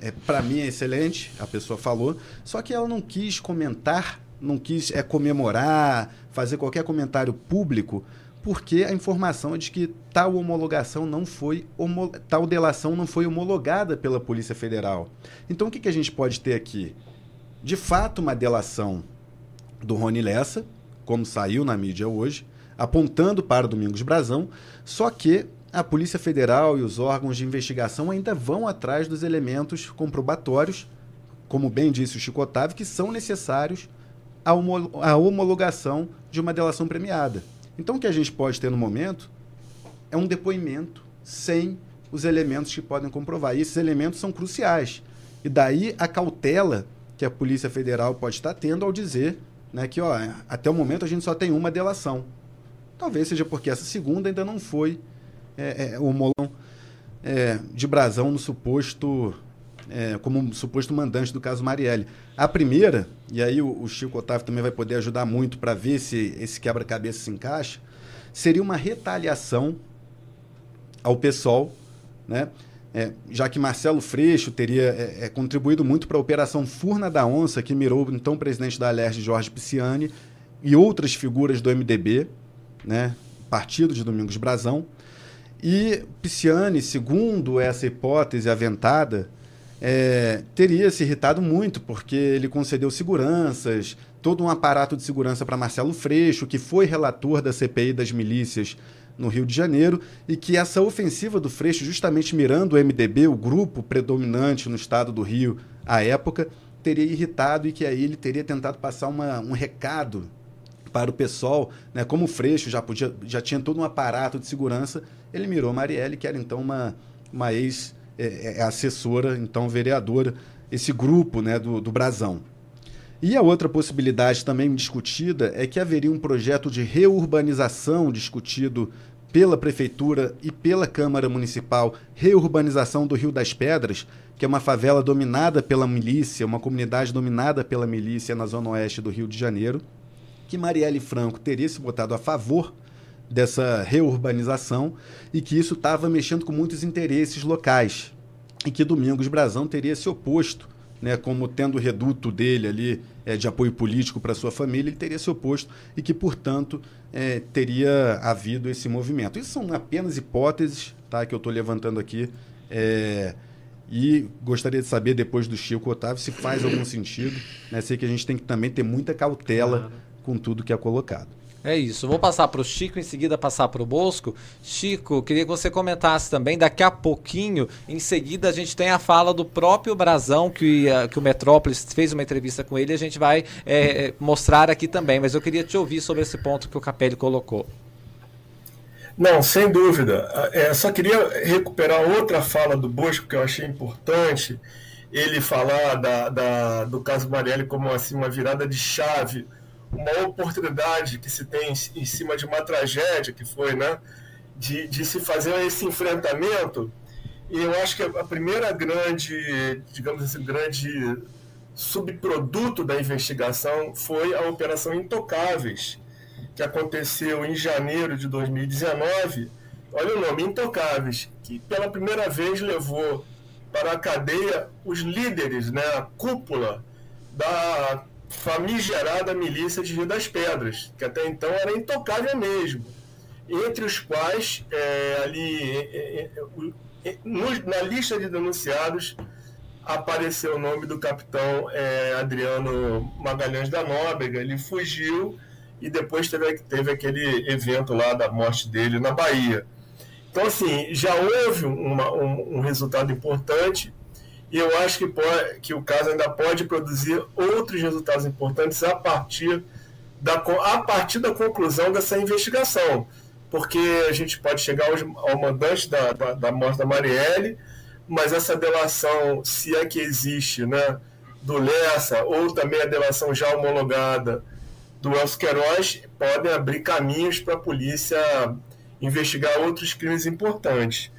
é, para mim é excelente, a pessoa falou, só que ela não quis comentar, não quis é, comemorar, fazer qualquer comentário público, porque a informação é de que tal homologação não foi tal delação não foi homologada pela Polícia Federal. Então o que, que a gente pode ter aqui? De fato uma delação do Rony Lessa, como saiu na mídia hoje, apontando para o Domingos Brazão, só que a Polícia Federal e os órgãos de investigação ainda vão atrás dos elementos comprobatórios, como bem disse o Chico Otávio, que são necessários à homologação de uma delação premiada. Então, o que a gente pode ter no momento é um depoimento sem os elementos que podem comprovar. E esses elementos são cruciais. E daí a cautela que a Polícia Federal pode estar tendo ao dizer né, que ó, até o momento a gente só tem uma delação. Talvez seja porque essa segunda ainda não foi é, é, homologam é, de brasão no suposto é, como suposto mandante do caso Marielle. A primeira, e aí o, o Chico Otávio também vai poder ajudar muito para ver se esse quebra-cabeça se encaixa, seria uma retaliação ao pessoal, né? É, já que Marcelo Freixo teria é, é, contribuído muito para a Operação Furna da Onça, que mirou então presidente da Alerj, Jorge Pisciani, e outras figuras do MDB, né, partido de Domingos Brazão. E Pisciani, segundo essa hipótese aventada, é, teria se irritado muito, porque ele concedeu seguranças, todo um aparato de segurança para Marcelo Freixo, que foi relator da CPI das milícias no Rio de Janeiro, e que essa ofensiva do Freixo, justamente mirando o MDB, o grupo predominante no estado do Rio à época, teria irritado e que aí ele teria tentado passar uma, um recado para o pessoal, né? como o Freixo já, podia, já tinha todo um aparato de segurança, ele mirou Marielle, que era então uma, uma ex-assessora, é, é, então vereadora, esse grupo né, do, do Brasão. E a outra possibilidade também discutida é que haveria um projeto de reurbanização discutido pela Prefeitura e pela Câmara Municipal, reurbanização do Rio das Pedras, que é uma favela dominada pela milícia, uma comunidade dominada pela milícia na zona oeste do Rio de Janeiro. que Marielle Franco teria se votado a favor dessa reurbanização e que isso estava mexendo com muitos interesses locais e que Domingos Brazão teria se oposto, né, como tendo o reduto dele ali é, de apoio político para sua família, ele teria se oposto e que, portanto, é, teria havido esse movimento. Isso são apenas hipóteses tá, que eu estou levantando aqui. É, e gostaria de saber, depois do Chico Otávio, se faz algum sentido. Né? Sei que a gente tem que também ter muita cautela claro. com tudo que é colocado. É isso. Vou passar para o Chico, em seguida passar para o Bosco. Chico, queria que você comentasse também. Daqui a pouquinho, em seguida, a gente tem a fala do próprio Brazão, que, uh, que o Metrópolis fez uma entrevista com ele. A gente vai é, mostrar aqui também. Mas eu queria te ouvir sobre esse ponto que o Capelli colocou. Não, sem dúvida. É, só queria recuperar outra fala do Bosco que eu achei importante. Ele falar da, da do caso Marielle como assim, uma virada de chave uma oportunidade que se tem em cima de uma tragédia que foi, né, de, de se fazer esse enfrentamento. E eu acho que a primeira grande, digamos assim, grande subproduto da investigação foi a Operação Intocáveis, que aconteceu em janeiro de 2019. Olha o nome, Intocáveis, que pela primeira vez levou para a cadeia os líderes, né, a cúpula da famigerada milícia de Rio das Pedras, que até então era intocável mesmo, entre os quais, é, ali, é, é, é no, na lista de denunciados, apareceu o nome do capitão é, Adriano Magalhães da Nóbrega, ele fugiu e depois teve, teve aquele evento lá da morte dele na Bahia. Então, assim, já houve uma, um, um resultado importante, e eu acho que, pode, que o caso ainda pode produzir outros resultados importantes a partir da, a partir da conclusão dessa investigação. Porque a gente pode chegar ao, mandante da, da, da, morte da Marielle, mas essa delação, se é que existe, né, do Lessa, ou também a delação já homologada do Elcio Queiroz, podem abrir caminhos para a polícia investigar outros crimes importantes.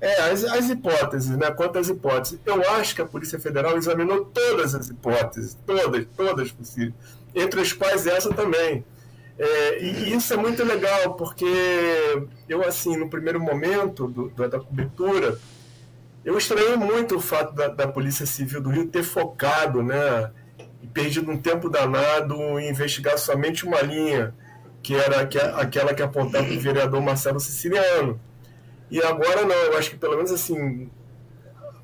É, as, as hipóteses, né? Quantas hipóteses? Eu acho que a Polícia Federal examinou todas as hipóteses, todas, todas possíveis, entre as quais essa também. É, e isso é muito legal, porque eu, assim, no primeiro momento do, da cobertura, eu estranhei muito o fato da, da, Polícia Civil do Rio ter focado, né, e perdido um tempo danado em investigar somente uma linha, que era que, aquela que apontava o vereador Marcelo Siciliano. E agora não, eu acho que pelo menos assim,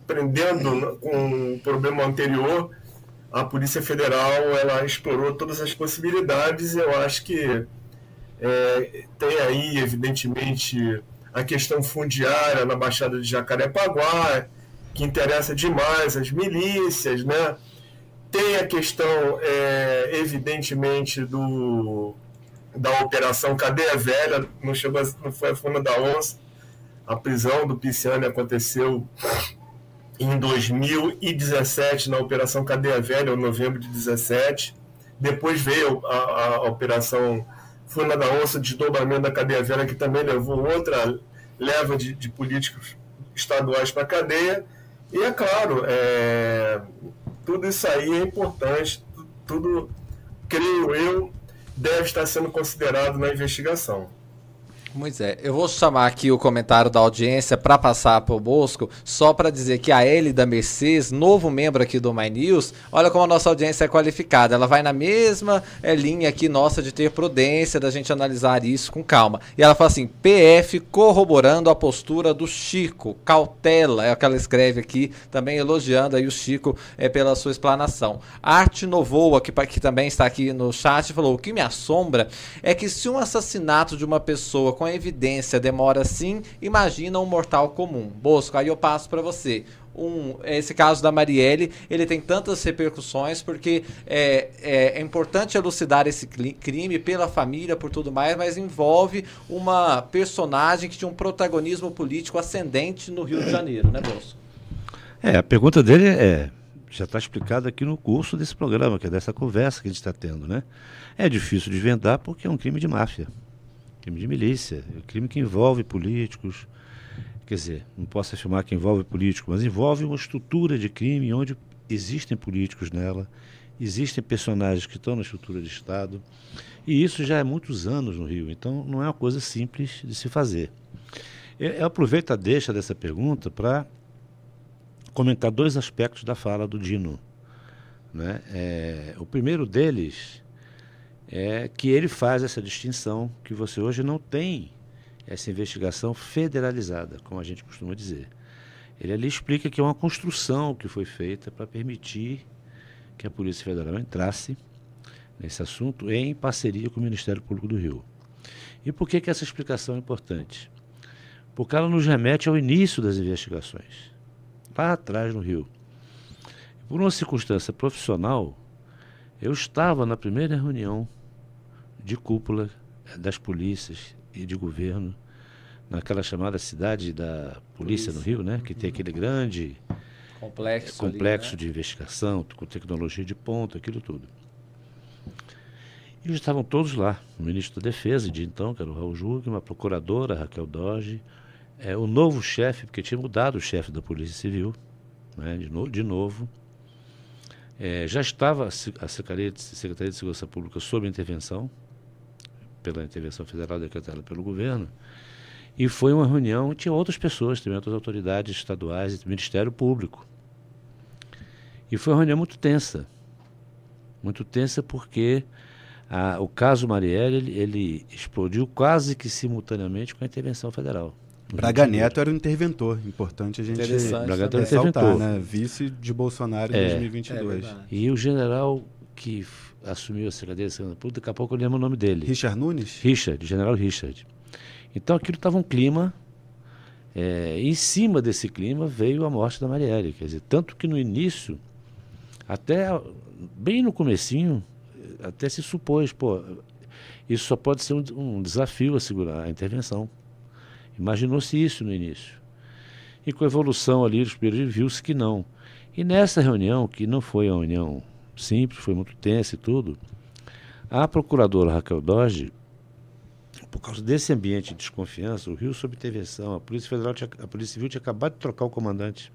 aprendendo com o problema anterior, a Polícia Federal ela explorou todas as possibilidades. Eu acho que é, tem aí, evidentemente, a questão fundiária na Baixada de Jacarepaguá, que interessa demais as milícias, né? Tem a questão, é, evidentemente, do, da Operação Cadeia Velha, não, chegou não foi a funda da onça, a prisão do Pisciani aconteceu em 2017 na Operação Cadeia Velha, em novembro de 17. Depois veio a, a Operação Funa da Onça, desdobramento da Cadeia Velha, que também levou outra leva de, de políticos estaduais para a cadeia. E é claro, é, tudo isso aí é importante, tudo, creio eu, deve estar sendo considerado na investigação. Pois é, eu vou chamar aqui o comentário da audiência para passar para o Bosco, só para dizer que a Elida Mercedes, novo membro aqui do My News, olha como a nossa audiência é qualificada. Ela vai na mesma é, linha aqui nossa de ter prudência, da gente analisar isso com calma. E ela fala assim: PF corroborando a postura do Chico, cautela, é o que ela escreve aqui, também elogiando aí o Chico é, pela sua explanação. Arte Novoa, que, que também está aqui no chat, falou: o que me assombra é que se um assassinato de uma pessoa com evidência demora sim, imagina um mortal comum. Bosco, aí eu passo para você. Um, esse caso da Marielle, ele tem tantas repercussões porque é, é, é, importante elucidar esse crime pela família, por tudo mais, mas envolve uma personagem que tinha um protagonismo político ascendente no Rio de Janeiro, né, Bosco? É, a pergunta dele é já está explicado aqui no curso desse programa, que é dessa conversa que a gente está tendo, né? É difícil de vendar porque é um crime de máfia crime de milícia, é crime que envolve políticos. Quer dizer, não posso afirmar que envolve políticos, mas envolve uma estrutura de crime onde existem políticos nela existem personagens que estão na estrutura de Estado, e isso já é muitos anos no Rio, então não é uma coisa simples de se fazer. Eu, eu aproveito a deixa dessa pergunta para comentar dois aspectos da fala do Dino. Né? É, o primeiro deles é que ele faz essa distinção que você hoje não tem essa investigação federalizada, como a gente costuma dizer. Ele ali explica que é uma construção que foi feita para permitir que a Polícia Federal entrasse nesse assunto em parceria com o Ministério Público do Rio. E por que, que essa explicação é importante? Porque ela nos remete ao início das investigações, lá atrás no Rio. Por uma circunstância profissional, eu estava na primeira reunião de cúpula das polícias e de governo naquela chamada cidade da polícia, polícia. no Rio, né? Que tem aquele grande complexo, complexo ali, né? de investigação, com tecnologia de ponta, aquilo tudo. E estavam todos lá, o ministro da Defesa de então, que era o Raul Júlio, uma procuradora, Raquel Doge, é, o novo chefe, porque tinha mudado o chefe da Polícia Civil, né, de, no, de novo. É, já estava a Secretaria de, Secretaria de Segurança Pública sob intervenção, pela intervenção federal decretada pelo governo, e foi uma reunião, tinha outras pessoas, também outras autoridades estaduais e do Ministério Público. E foi uma reunião muito tensa. Muito tensa porque a, o caso Marielle ele, ele, explodiu quase que simultaneamente com a intervenção federal. Braga Neto era o interventor, importante a gente Braga Neto né? Vice de Bolsonaro em é, 2022. É e o general que assumiu a Secretaria de Segurança Pública, daqui a pouco eu lembro o nome dele. Richard Nunes? Richard, general Richard. Então aquilo estava um clima. É, em cima desse clima veio a morte da Marielle. Quer dizer, tanto que no início, até bem no comecinho, até se supôs, pô, isso só pode ser um, um desafio a segurar a intervenção. Imaginou-se isso no início. E com a evolução ali dos períodos, viu-se que não. E nessa reunião, que não foi uma reunião simples, foi muito tensa e tudo, a procuradora Raquel Doge por causa desse ambiente de desconfiança, o Rio sob intervenção, a Polícia Federal, tinha, a Polícia Civil tinha acabado de trocar o comandante,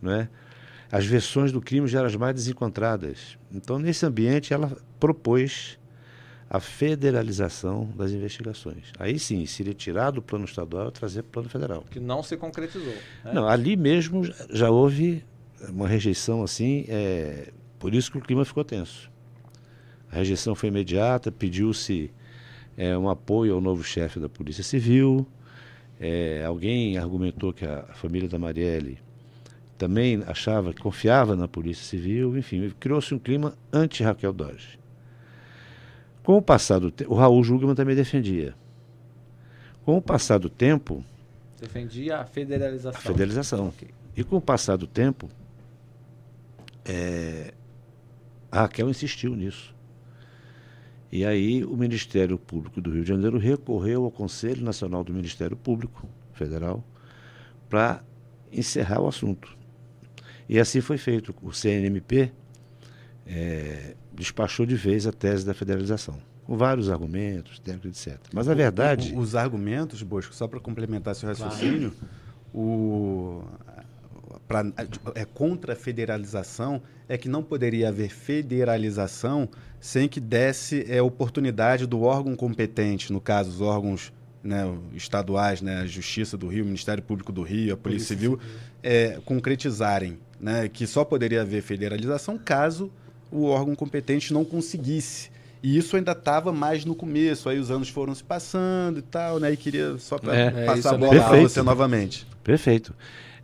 não é? As versões do crime já eram as mais desencontradas. Então, nesse ambiente, ela propôs a federalização das investigações. Aí sim, seria tirar do plano estadual e trazer para o plano federal. Que não se concretizou. Né? Não, ali mesmo já houve uma rejeição assim, é, por isso que o clima ficou tenso. A rejeição foi imediata, pediu-se é, um apoio ao novo chefe da Polícia Civil. É, alguém argumentou que a família da Marielle também achava, confiava na Polícia Civil, enfim, criou-se um clima anti-Raquel Dodge. Com o passar do tempo, o Raul Jugman também defendia. Com o passar do tempo. Defendia a federalização. A federalização. Okay. E com o passar do tempo, é, a Raquel insistiu nisso. E aí o Ministério Público do Rio de Janeiro recorreu ao Conselho Nacional do Ministério Público Federal para encerrar o assunto. E assim foi feito. O CNMP é, despachou de vez a tese da federalização, com vários argumentos, técnicos, etc. Mas a verdade. O, os argumentos, Bosco, só para complementar seu raciocínio, claro. o, pra, é contra a federalização é que não poderia haver federalização sem que desse é, oportunidade do órgão competente, no caso, os órgãos né, estaduais, né, a Justiça do Rio, o Ministério Público do Rio, a Polícia, Polícia Civil, Civil. É, concretizarem né, que só poderia haver federalização caso o órgão competente não conseguisse. E isso ainda estava mais no começo, aí os anos foram se passando e tal, né? E queria só para é, passar é a bola para você novamente. Perfeito.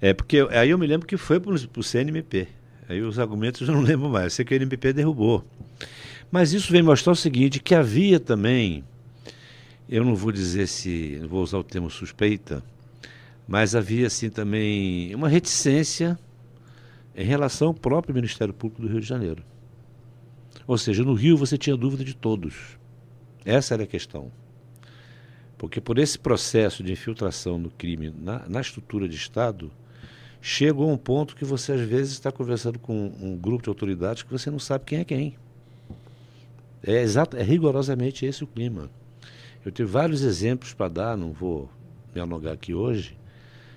É porque aí eu me lembro que foi para o CNMP. Aí os argumentos eu não lembro mais. Eu sei que o CNMP derrubou. Mas isso vem mostrar o seguinte, que havia também, eu não vou dizer se, vou usar o termo suspeita, mas havia assim também uma reticência em relação ao próprio Ministério Público do Rio de Janeiro. Ou seja, no Rio você tinha dúvida de todos. Essa era a questão. Porque por esse processo de infiltração do crime na, na estrutura de Estado, chegou a um ponto que você às vezes está conversando com um grupo de autoridades que você não sabe quem é quem. É, exato, é rigorosamente esse o clima. Eu tenho vários exemplos para dar, não vou me alongar aqui hoje,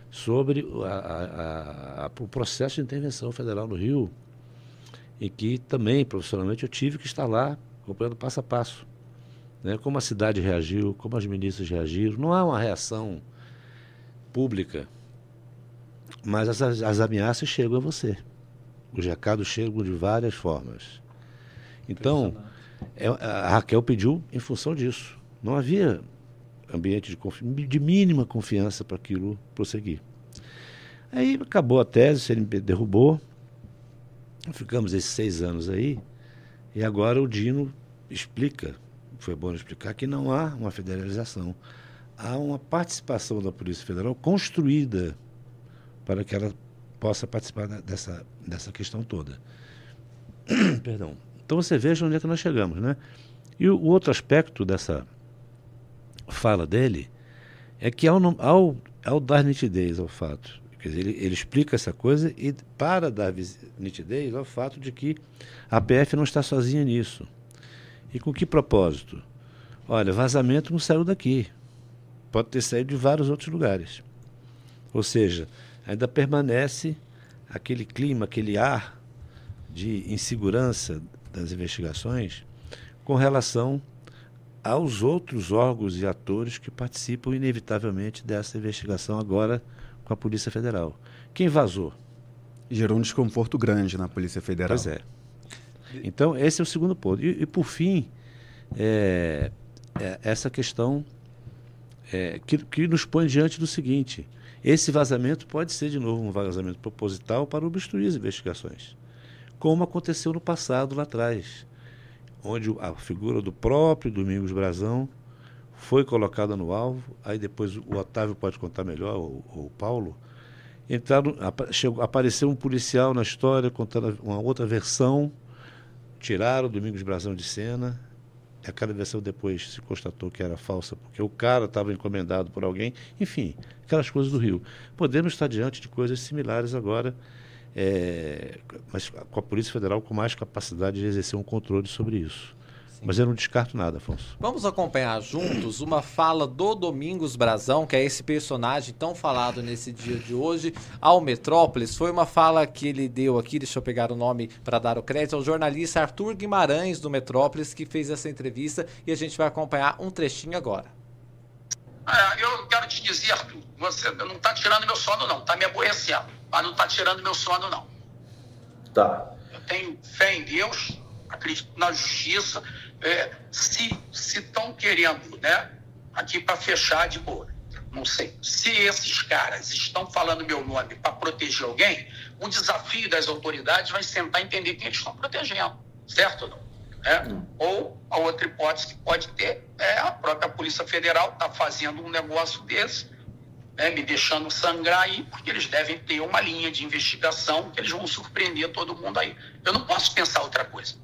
sobre a, a, a, o processo de intervenção federal no Rio. em que também, profissionalmente, eu tive que estar lá acompanhando passo a passo. Né? Como a cidade reagiu, como as ministras reagiram. Não há uma reação pública, mas as, as ameaças chegam a você. Os recados chegam de várias formas. Então, é, a Raquel pediu em função disso. Não havia ambiente de, de mínima confiança para aquilo prosseguir. Aí acabou a tese, ele me derrubou. Ficamos esses seis anos aí. E agora o Dino explica, foi bom explicar, que não há uma federalização. Há uma participação da Polícia Federal construída para que ela possa participar dessa, dessa questão toda. Perdão. Então você veja onde é que nós chegamos, né? E o, outro aspecto dessa fala dele é que ao, ao, ao dar nitidez ao fato, quer dizer, ele, ele explica essa coisa e para dar nitidez ao fato de que a PF não está sozinha nisso. E com que propósito? Olha, vazamento não saiu daqui. Pode ter saído de vários outros lugares. Ou seja, ainda permanece aquele clima, aquele ar de insegurança das investigações com relação aos outros órgãos e atores que participam inevitavelmente dessa investigação agora com a Polícia Federal. Quem vazou? Gerou um desconforto grande na Polícia Federal. Pois é. Então, esse é o segundo ponto. E, e por fim, é, é essa questão é, que, que nos põe diante do seguinte: esse vazamento pode ser, de novo, um vazamento proposital para obstruir as investigações como aconteceu no passado lá atrás, onde a figura do próprio Domingos Brazão foi colocada no alvo, aí depois o Otávio pode contar melhor, ou o Paulo, entraram, chegou, apareceu um policial na história contando uma outra versão, tiraram o Domingos Brazão de cena, aquela versão depois se constatou que era falsa, porque o cara estava encomendado por alguém, enfim, aquelas coisas do Rio. Podemos estar diante de coisas similares agora, é, mas com a Polícia Federal com mais capacidade de exercer um controle sobre isso. Sim. Mas eu não descarto nada, Afonso. Vamos acompanhar juntos uma fala do Domingos Brazão, que é esse personagem tão falado nesse dia de hoje, ao Metrópolis. Foi uma fala que ele deu aqui, deixa eu pegar o nome para dar o crédito, ao jornalista Arthur Guimarães, do Metrópolis, que fez essa entrevista e a gente vai acompanhar um trechinho agora. É, eu quero te dizer, Arthur, você não está tirando meu sono, não, está me aborrecendo, mas não está tirando meu sono, não. Tá. Eu tenho fé em Deus, acredito na justiça. É, se estão querendo, né, aqui para fechar de boa, não sei. Se esses caras estão falando meu nome para proteger alguém, o desafio das autoridades vai sentar entender quem eles estão protegendo, certo ou não? Né? Hum. Ou a outra hipótese que pode ter é a própria Polícia Federal está fazendo um negócio desse, né, me deixando sangrar aí, porque eles devem ter uma linha de investigação que eles vão surpreender todo mundo aí. Eu não posso pensar outra coisa.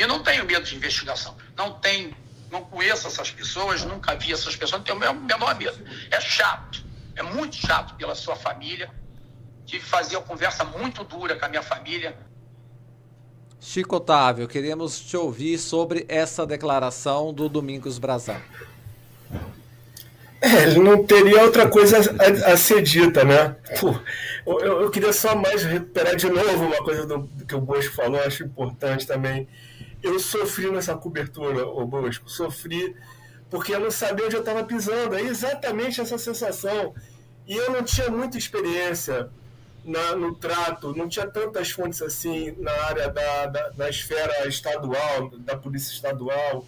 Eu não tenho medo de investigação. Não tenho, não conheço essas pessoas, nunca vi essas pessoas, não tenho o menor medo. É chato, é muito chato pela sua família. Tive que fazer uma conversa muito dura com a minha família Chico Otávio, queremos te ouvir sobre essa declaração do Domingos Brazão. É, ele não teria outra coisa a, a ser dita, né? Pô, eu, eu, queria só mais recuperar de novo uma coisa do que o Bosco falou, acho importante também. Eu sofri nessa cobertura, o Bosco, sofri porque eu não sabia onde eu estava pisando. É exatamente essa sensação. E eu não tinha muita experiência na, no trato, não tinha tantas fontes assim na área da, da, da esfera estadual, da polícia estadual.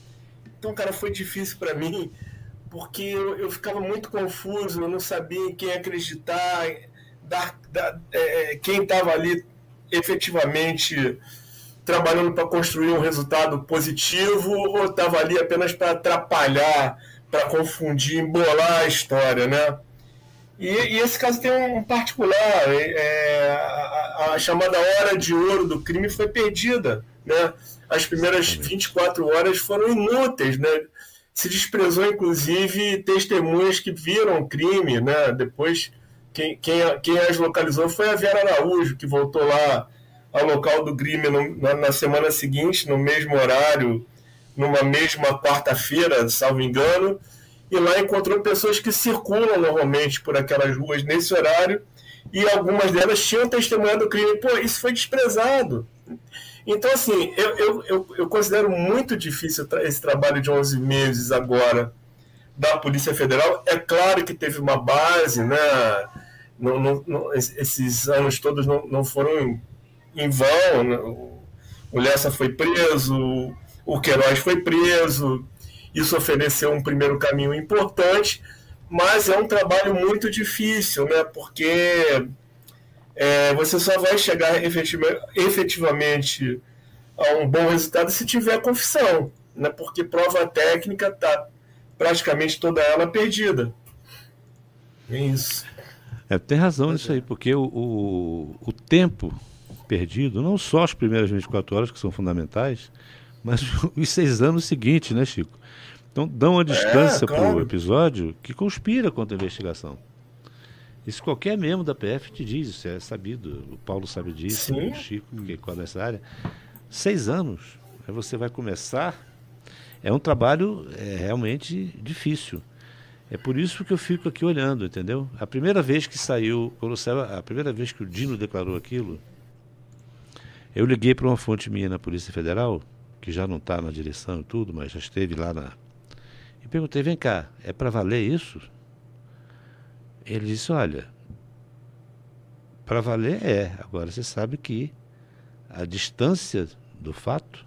Então, cara, foi difícil para mim, porque eu, eu, ficava muito confuso, eu não sabia em quem acreditar, dar, dar, é, é quem estava ali efetivamente trabalhando para construir um resultado positivo ou estava ali apenas para atrapalhar, para confundir, embolar a história, né? E, e, esse caso tem um particular, é, é, a, a, chamada hora de ouro do crime foi perdida, né? As primeiras 24 horas foram inúteis, né? Se desprezou, inclusive, testemunhas que viram o crime, né? Depois, quem, quem, quem as localizou foi a Vera Araújo, que voltou lá ao local do crime no, na, na semana seguinte, no mesmo horário, numa mesma quarta-feira, salvo engano, e lá encontrou pessoas que circulam normalmente por aquelas ruas nesse horário e algumas delas tinham testemunhado o crime. Pô, isso foi desprezado. Então, assim, eu, eu, eu, eu considero muito difícil esse trabalho de 11 meses agora da Polícia Federal. É claro que teve uma base, né? Não, não, não, esses anos todos não, não foram em vão. Né? O Lessa foi preso, o Queiroz foi preso. Isso ofereceu um primeiro caminho importante, mas é um trabalho muito difícil, né? Porque é, você só vai chegar efetivamente a um bom resultado se tiver confissão, né? porque prova técnica está praticamente toda ela perdida. É isso. É, tem razão nisso aí, porque o, o, o, tempo perdido, não só as primeiras 24 horas que são fundamentais, mas os seis anos seguintes, né, Chico? Então dão uma distância é, claro. para o episódio que conspira contra a investigação. Isso qualquer membro da PF te diz, isso é sabido. O Paulo sabe disso, Sim. o Chico, que é nessa área. Seis anos. Aí você vai começar. É um trabalho é, realmente difícil. É por isso que eu fico aqui olhando, entendeu? A primeira vez que saiu, quando saiu, a primeira vez que o Dino declarou aquilo, eu liguei para uma fonte minha na Polícia Federal, que já não está na direção e tudo, mas já esteve lá na. E perguntei: vem cá, é para valer isso? Ele disse: Olha, para valer é. Agora você sabe que a distância do fato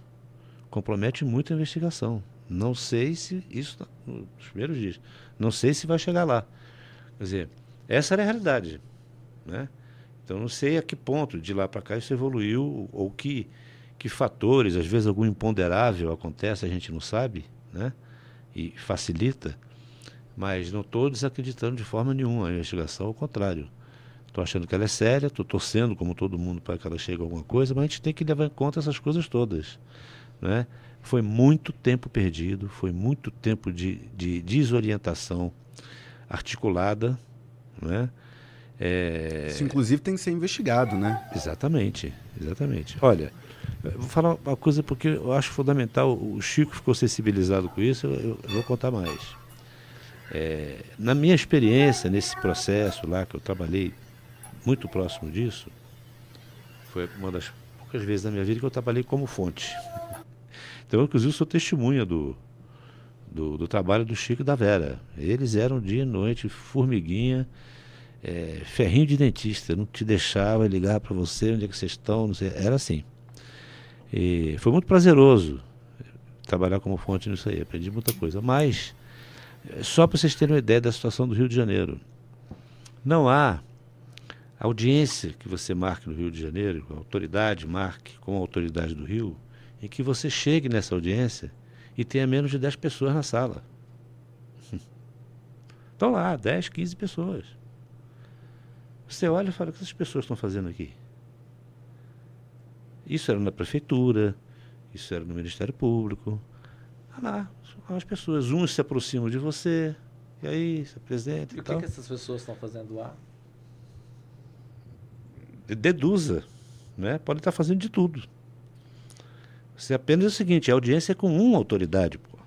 compromete muito a investigação. Não sei se isso nos primeiros dias. Não sei se vai chegar lá. Quer dizer, essa era a realidade, né? Então não sei a que ponto de lá para cá isso evoluiu ou que que fatores, às vezes algum imponderável acontece, a gente não sabe, né? E facilita mas não estou desacreditando de forma nenhuma a investigação, ao contrário. Estou achando que ela é séria, estou torcendo, como todo mundo, para que ela chegue a alguma coisa, mas a gente tem que levar em conta essas coisas todas. Né? Foi muito tempo perdido, foi muito tempo de, de desorientação articulada. Né? É... Isso, inclusive, tem que ser investigado, né? Exatamente, exatamente. Olha, vou falar uma coisa porque eu acho fundamental, o Chico ficou sensibilizado com isso, eu, eu vou contar mais. É, na minha experiência nesse processo lá, que eu trabalhei muito próximo disso, foi uma das poucas vezes na minha vida que eu trabalhei como fonte. Então, eu, inclusive, sou testemunha do, do, do, trabalho do Chico e da Vera. Eles eram dia e noite, formiguinha, é, ferrinho de dentista, não te deixava ligar para você, onde é que vocês estão, era assim. E foi muito prazeroso trabalhar como fonte nisso aí, aprendi muita coisa. Mas só para vocês terem uma ideia da situação do Rio de Janeiro. Não há audiência que você marque no Rio de Janeiro, a autoridade marque com a autoridade do Rio, em que você chegue nessa audiência e tenha menos de 10 pessoas na sala. Estão lá, 10, 15 pessoas. Você olha e fala: o que essas pessoas estão fazendo aqui? Isso era na prefeitura, isso era no Ministério Público. Ah lá, as pessoas, uns se aproximam de você, e aí se apresenta e, e o que, que essas pessoas estão fazendo lá? Deduza, né? Pode estar fazendo de tudo. Você apenas é o seguinte, a audiência é com uma autoridade, pô.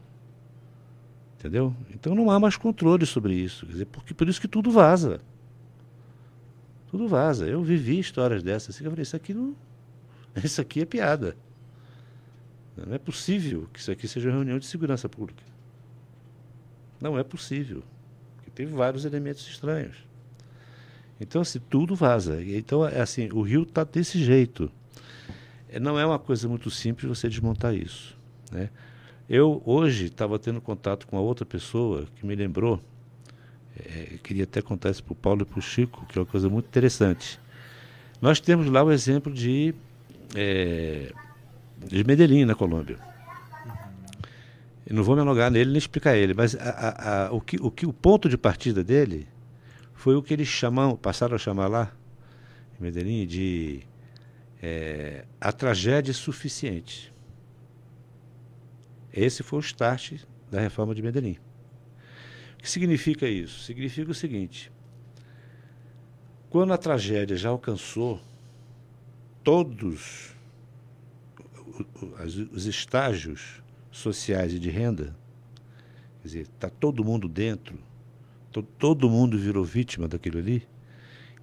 Entendeu? Então não há mais controle sobre isso. Quer dizer, porque, por isso que tudo vaza. Tudo vaza. Eu vivi histórias dessas. Assim, eu falei, isso aqui não. Isso aqui é piada. Não é possível que isso aqui seja uma reunião de segurança pública. Não é possível. Porque teve vários elementos estranhos. Então, assim, tudo vaza. Então, é assim, o rio está desse jeito. É, não é uma coisa muito simples você desmontar isso. Né? Eu, hoje, estava tendo contato com uma outra pessoa que me lembrou, é, queria até contar isso para o Paulo e para o Chico, que é uma coisa muito interessante. Nós temos lá o exemplo de é, de Medellín, na Colômbia. Eu não vou me alongar nele nem explicar ele, mas a, a, a, o, que, o, que, o ponto de partida dele foi o que eles chamam, passaram a chamar lá, em Medellín, de é, a tragédia suficiente. Esse foi o start da reforma de Medellín. O que significa isso? Significa o seguinte: quando a tragédia já alcançou todos os estágios sociais e de renda, quer dizer, está todo mundo dentro, to, todo mundo virou vítima daquilo ali,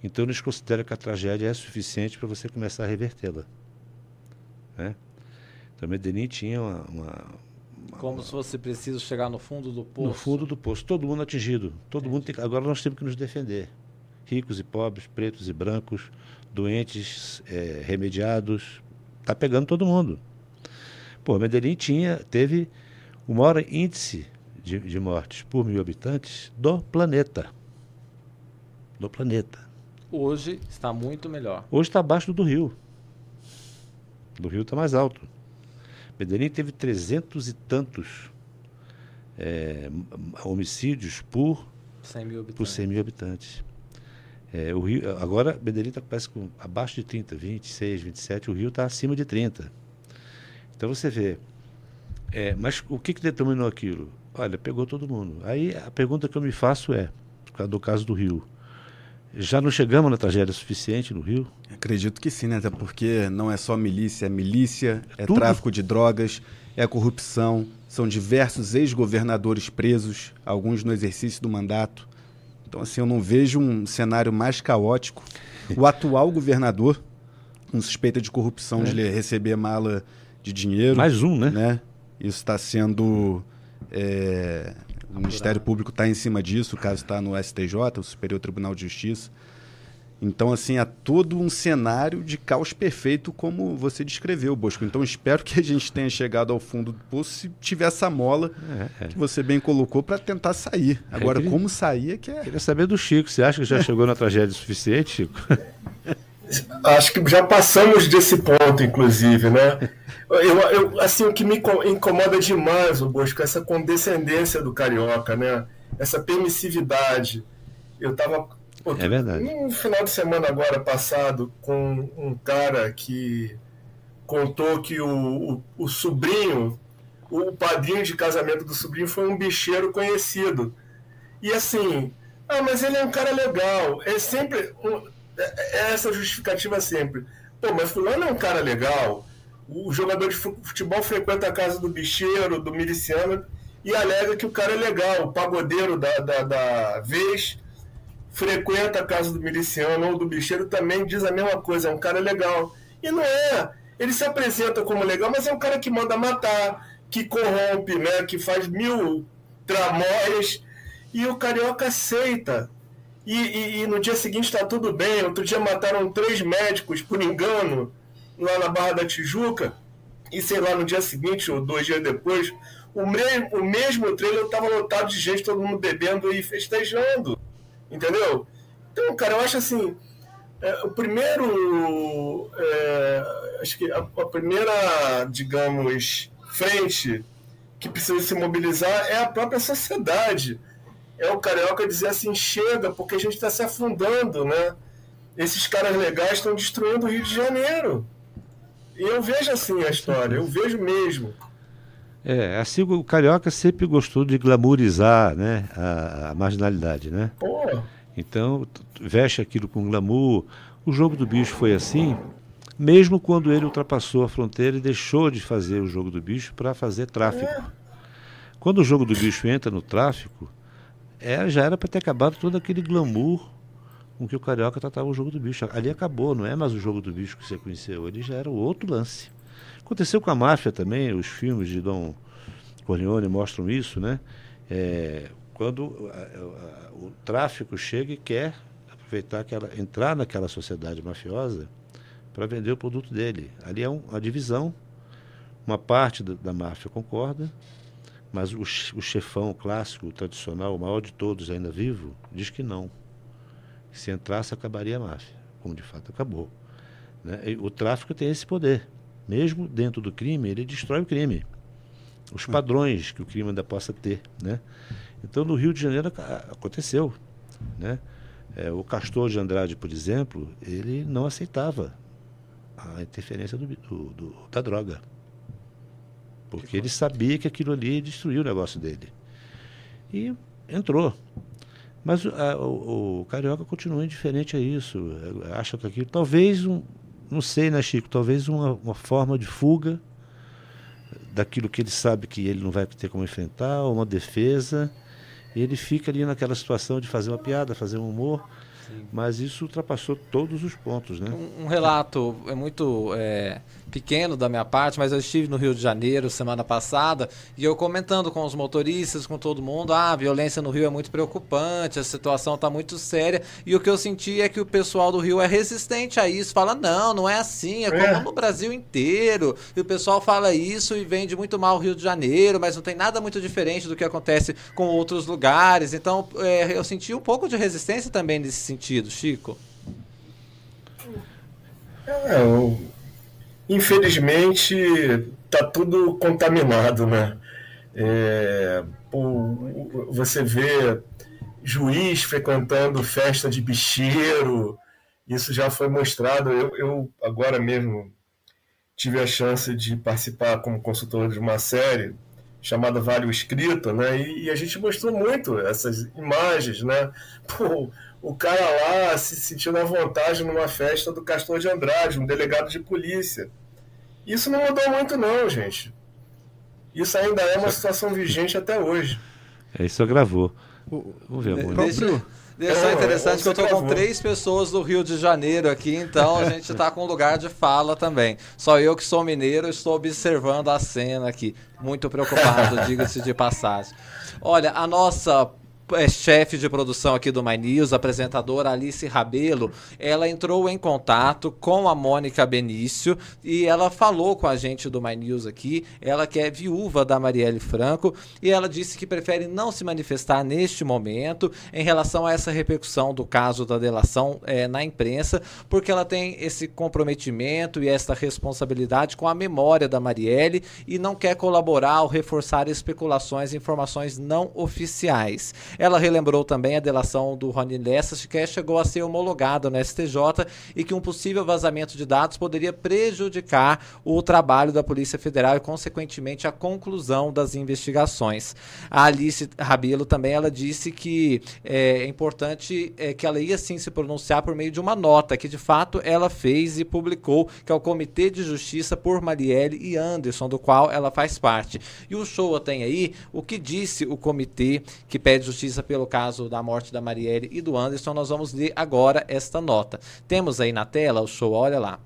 então eles consideram que a tragédia é suficiente para você começar a revertê-la. Né? Então Medellín tinha uma, uma Como se fosse preciso chegar no fundo do poço. No fundo do poço. Todo mundo atingido. Todo mundo tem, agora nós temos que nos defender. Ricos e pobres, pretos e brancos, doentes, é, remediados. Está pegando todo mundo. Pô, Medellín tinha, teve o maior índice de, de mortes por mil habitantes do planeta. Do planeta. Hoje está muito melhor. Hoje está abaixo do Rio. Do Rio está mais alto. Medellín teve trezentos e tantos é, homicídios por 100 mil habitantes. por 100 mil habitantes. É, o Rio, agora, Medellín está parece com abaixo de 30, 26, 27, o Rio está acima de 30. Então você vê. É, mas o que, que determinou aquilo? Olha, pegou todo mundo. Aí a pergunta que eu me faço é, por causa do caso do Rio, já não chegamos na tragédia suficiente no Rio? Acredito que sim, né? Até porque não é só milícia, é milícia, é Tudo. tráfico de drogas, é corrupção, são diversos ex-governadores presos, alguns no exercício do mandato. Então, assim, eu não vejo um cenário mais caótico. O atual governador, com suspeita de corrupção, de lhe receber mala de dinheiro. Mais um, né? né? Isso está sendo. é, o Ministério Público está em cima disso, o caso está no STJ, o Superior Tribunal de Justiça. Então, assim, há todo um cenário de caos perfeito, como você descreveu, Bosco. Então, espero que a gente tenha chegado ao fundo do poço se tiver essa mola É, é. que você bem colocou para tentar sair. Agora, queria- como sair é que é. Queria saber do Chico. Você acha que já chegou na tragédia suficiente, Chico? Acho que já passamos desse ponto, inclusive, né? Eu, eu- assim, o que me inco- incomoda demais, o Bosco, é essa condescendência do carioca, né? Essa permissividade. Eu tava pô, É verdade. um final de semana agora passado com um cara que contou que o, o, o sobrinho, o padrinho de casamento do sobrinho foi um bicheiro conhecido. E assim, ah, mas ele é um cara legal. É sempre. um- é- é essa justificativa sempre. Pô, mas fulano é um cara legal. O jogador de fu- futebol frequenta a casa do bicheiro, do miliciano, e alega que o cara é legal. O pagodeiro da, da, da vez frequenta a casa do miliciano ou do bicheiro também diz a mesma coisa, é um cara legal. E não é. Ele se apresenta como legal, mas é um cara que manda matar, que corrompe, né? que faz mil tramóias, e o carioca aceita. E, e- e no dia seguinte está tudo bem. Outro dia mataram três médicos por engano lá na Barra da Tijuca. E sei lá, no dia seguinte ou dois dias depois, o, me- o mesmo trailer estava lotado de gente, todo mundo bebendo e festejando. Entendeu? Então, cara, eu acho assim. é, o primeiro. é, acho que a, a primeira, digamos, frente que precisa se mobilizar é a própria sociedade. É o carioca dizer assim: chega, porque a gente está se afundando, né? Esses caras legais estão destruindo o Rio de Janeiro. E eu vejo assim a história, eu vejo mesmo. É, assim o carioca sempre gostou de glamourizar né, a, a marginalidade, né? Pô, Então, veste aquilo com glamour. O jogo do bicho foi assim, mesmo quando ele ultrapassou a fronteira e deixou de fazer o jogo do bicho para fazer tráfico. Quando o jogo do bicho entra no tráfico, é, já era para ter acabado todo aquele glamour com que o carioca tratava o jogo do bicho. Ali acabou, não é mais o jogo do bicho que você conheceu, ele já era o outro lance. Aconteceu com a máfia também, os filmes de Dom Corleone mostram isso, né? É, quando a- a- o tráfico chega e quer aproveitar aquela, entrar naquela sociedade mafiosa para vender o produto dele. Ali é um- uma divisão. Uma parte da, da máfia concorda, mas o, o chefão clássico, tradicional, o maior de todos ainda vivo, diz que não. Que se entrasse acabaria a máfia, como de fato acabou. né? O tráfico tem esse poder. Mesmo dentro do crime, ele destrói o crime. Os padrões que o crime ainda possa ter. Né? Então, no Rio de Janeiro aconteceu. Né? É, o Castor de Andrade, por exemplo, ele não aceitava a interferência do, do- do- da droga. Porque ele sabia que aquilo ali destruiu o negócio dele. E entrou. Mas o- a- o, o carioca continua indiferente a isso. Acha que aquilo. Talvez, um, não sei, né, Chico? Talvez uma, uma forma de fuga daquilo que ele sabe que ele não vai ter como enfrentar, ou uma defesa. E ele fica ali naquela situação de fazer uma piada, fazer um humor. Mas isso ultrapassou todos os pontos, né? Um, um relato é muito é, pequeno da minha parte, mas eu estive no Rio de Janeiro semana passada e eu comentando com os motoristas, com todo mundo, ah, a violência no Rio é muito preocupante, a situação está muito séria. E o que eu senti é que o pessoal do Rio é resistente a isso, fala, não, não é assim, é como é. no Brasil inteiro. E o pessoal fala isso e vende muito mal o Rio de Janeiro, mas não tem nada muito diferente do que acontece com outros lugares. Então, é, eu senti um pouco de resistência também nesse sentido, Chico. É, eu infelizmente está tudo contaminado, né? É, você vê juiz frequentando festa de bicheiro, isso já foi mostrado. Eu, eu agora mesmo tive a chance de participar como consultor de uma série chamada Vale o Escrito, né? E, e, a gente mostrou muito essas imagens, né? Pô, o cara lá se sentindo à vontade numa festa do Castor de Andrade, um delegado de polícia. Isso não mudou muito, não, gente. Isso ainda é uma situação vigente até hoje. É, isso agravou. Vamos ver, amor. Deixa, deixa só interessante que eu estou com três pessoas do Rio de Janeiro aqui, então a gente está com lugar de fala também. Só eu que sou mineiro estou observando a cena aqui. Muito preocupado, diga-se de passagem. Olha, a nossa é chefe de produção aqui do My News, apresentadora Alice Rabelo, ela entrou em contato com a Mônica Benício e ela falou com a gente do My News aqui, ela que é viúva da Marielle Franco, e ela disse que prefere não se manifestar neste momento em relação a essa repercussão do caso da delação é, na imprensa, porque ela tem esse comprometimento e essa responsabilidade com a memória da Marielle e não quer colaborar ou reforçar especulações e informações não oficiais. Ela relembrou também a delação do Rony Lessas, que chegou a ser homologada no STJ e que um possível vazamento de dados poderia prejudicar o trabalho da Polícia Federal e, consequentemente, a conclusão das investigações. A Alice Rabelo também ela disse que é, é importante é, que ela ia sim se pronunciar por meio de uma nota que, de fato, ela fez e publicou, que é o Comitê de Justiça por Marielle e Anderson, do qual ela faz parte. E o show tem aí o que disse o comitê que pede justiça justiça pelo caso da morte da Marielle e do Anderson, nós vamos ler agora esta nota. Temos aí na tela o show, olha lá.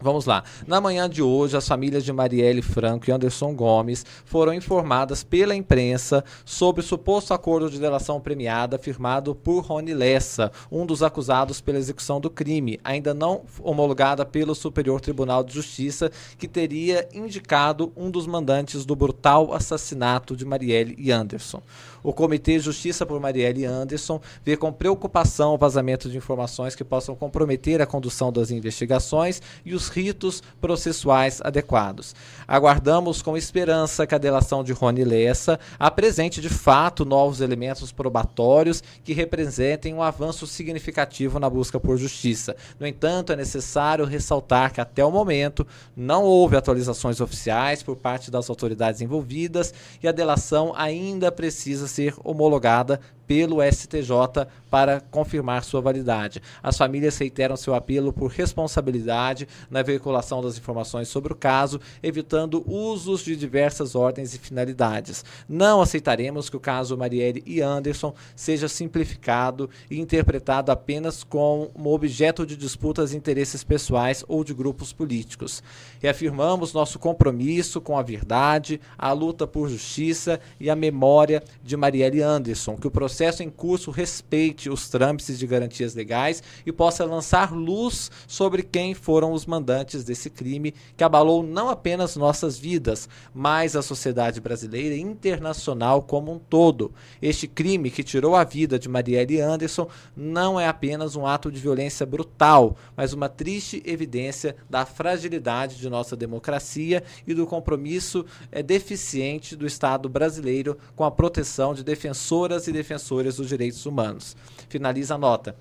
Vamos lá. Na manhã de hoje, as famílias de Marielle Franco e Anderson Gomes foram informadas pela imprensa sobre o suposto acordo de delação premiada firmado por Rony Lessa, um dos acusados pela execução do crime, ainda não homologada pelo Superior Tribunal de Justiça, que teria indicado um dos mandantes do brutal assassinato de Marielle e Anderson. O Comitê Justiça por Marielle Anderson vê com preocupação o vazamento de informações que possam comprometer a condução das investigações e os ritos processuais adequados. Aguardamos com esperança que a delação de Rony Lessa apresente de fato novos elementos probatórios que representem um avanço significativo na busca por justiça. No entanto, é necessário ressaltar que até o momento não houve atualizações oficiais por parte das autoridades envolvidas e a delação ainda precisa ser homologada pelo STJ para confirmar sua validade. As famílias reiteram seu apelo por responsabilidade na veiculação das informações sobre o caso, evitando usos de diversas ordens e finalidades. Não aceitaremos que o caso Marielle e Anderson seja simplificado e interpretado apenas como objeto de disputas e interesses pessoais ou de grupos políticos. Reafirmamos nosso compromisso com a verdade, a luta por justiça e a memória de Marielle Anderson, que o processo processo em curso respeite os trâmites de garantias legais e possa lançar luz sobre quem foram os mandantes desse crime que abalou não apenas nossas vidas, mas a sociedade brasileira e internacional como um todo. Este crime que tirou a vida de Marielle Anderson não é apenas um ato de violência brutal, mas uma triste evidência da fragilidade de nossa democracia e do compromisso é, deficiente do Estado brasileiro com a proteção de defensoras e defensores defensores dos direitos humanos. Finaliza a nota.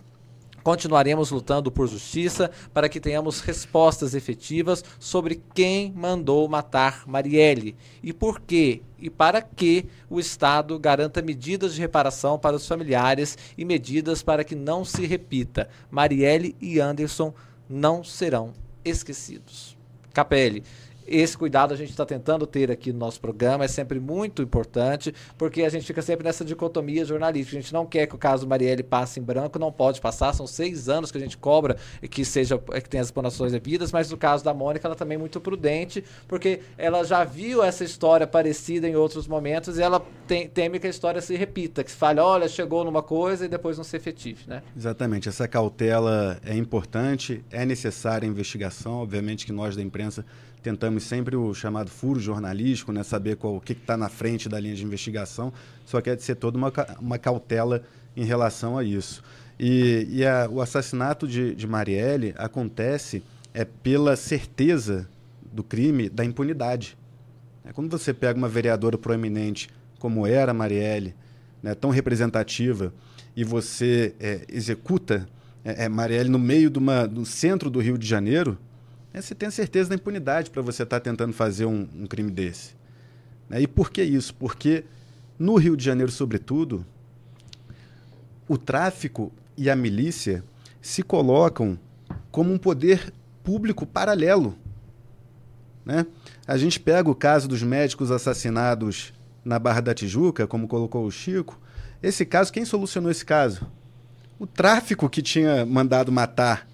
Continuaremos lutando por justiça para que tenhamos respostas efetivas sobre quem mandou matar Marielle e por quê e para que o Estado garanta medidas de reparação para os familiares e medidas para que não se repita. Marielle e Anderson não serão esquecidos. Capelli, esse cuidado a gente está tentando ter aqui no nosso programa, é sempre muito importante, porque a gente fica sempre nessa dicotomia jornalística. A gente não quer que o caso Marielle passe em branco, não pode passar, são seis anos que a gente cobra que seja que tenha as explanações devidas, mas no caso da Mônica, ela também é muito prudente, porque ela já viu essa história parecida em outros momentos e ela tem, teme que a história se repita, que se fale, olha, chegou numa coisa e depois não se efetive, né? Exatamente, essa cautela é importante, é necessária a investigação, obviamente que nós da imprensa tentamos sempre o chamado furo jornalístico, né, saber qual, o que está na frente da linha de investigação, só que é de ser toda uma, uma cautela em relação a isso. E, e a, o assassinato de, de Marielle acontece é pela certeza do crime da impunidade. É, quando você pega uma vereadora proeminente como era Marielle, né, tão representativa, e você é, executa é, é, Marielle no meio de uma, do centro do Rio de Janeiro, é, você tem a certeza da impunidade para você estar tá tentando fazer um, um crime desse. Né? E por que isso? Porque no Rio de Janeiro, sobretudo, o tráfico e a milícia se colocam como um poder público paralelo. Né? A gente pega o caso dos médicos assassinados na Barra da Tijuca, como colocou o Chico. Esse caso, quem solucionou esse caso? O tráfico que tinha mandado matar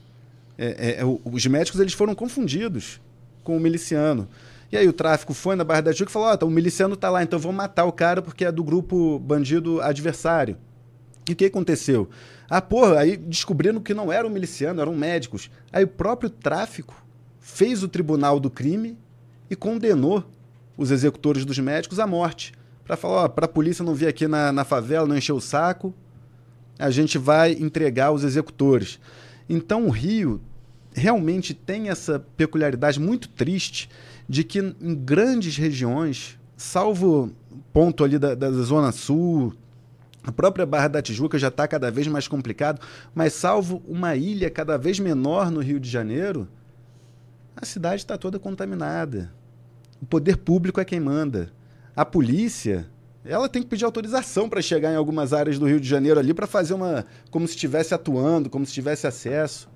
é, é, os médicos eles foram confundidos com o miliciano. E aí o tráfico foi na Barra da Tijuca e falou: Ó, oh, tá, o miliciano tá lá, então vamos matar o cara porque é do grupo bandido adversário. E o que aconteceu? Ah, porra, aí descobriram que não eram milicianos, eram médicos. Aí o próprio tráfico fez o tribunal do crime e condenou os executores dos médicos à morte. Para falar, ó, para a polícia não vir aqui na, na favela, não encher o saco, a gente vai entregar os executores. Então o Rio realmente tem essa peculiaridade muito triste de que em grandes regiões, salvo ponto ali da, da Zona Sul, a própria Barra da Tijuca já está cada vez mais complicado, mas salvo uma ilha cada vez menor no Rio de Janeiro, a cidade está toda contaminada. O poder público é quem manda. A polícia, ela tem que pedir autorização para chegar em algumas áreas do Rio de Janeiro ali para fazer uma. como se estivesse atuando, como se tivesse acesso.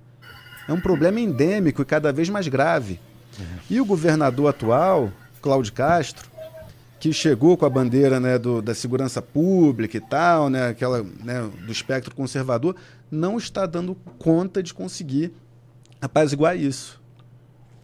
É um problema endêmico e cada vez mais grave. Uhum. E o governador atual, Cláudio Castro, que chegou com a bandeira né, do, da segurança pública e tal, né, aquela, né, do espectro conservador, não está dando conta de conseguir apaziguar isso.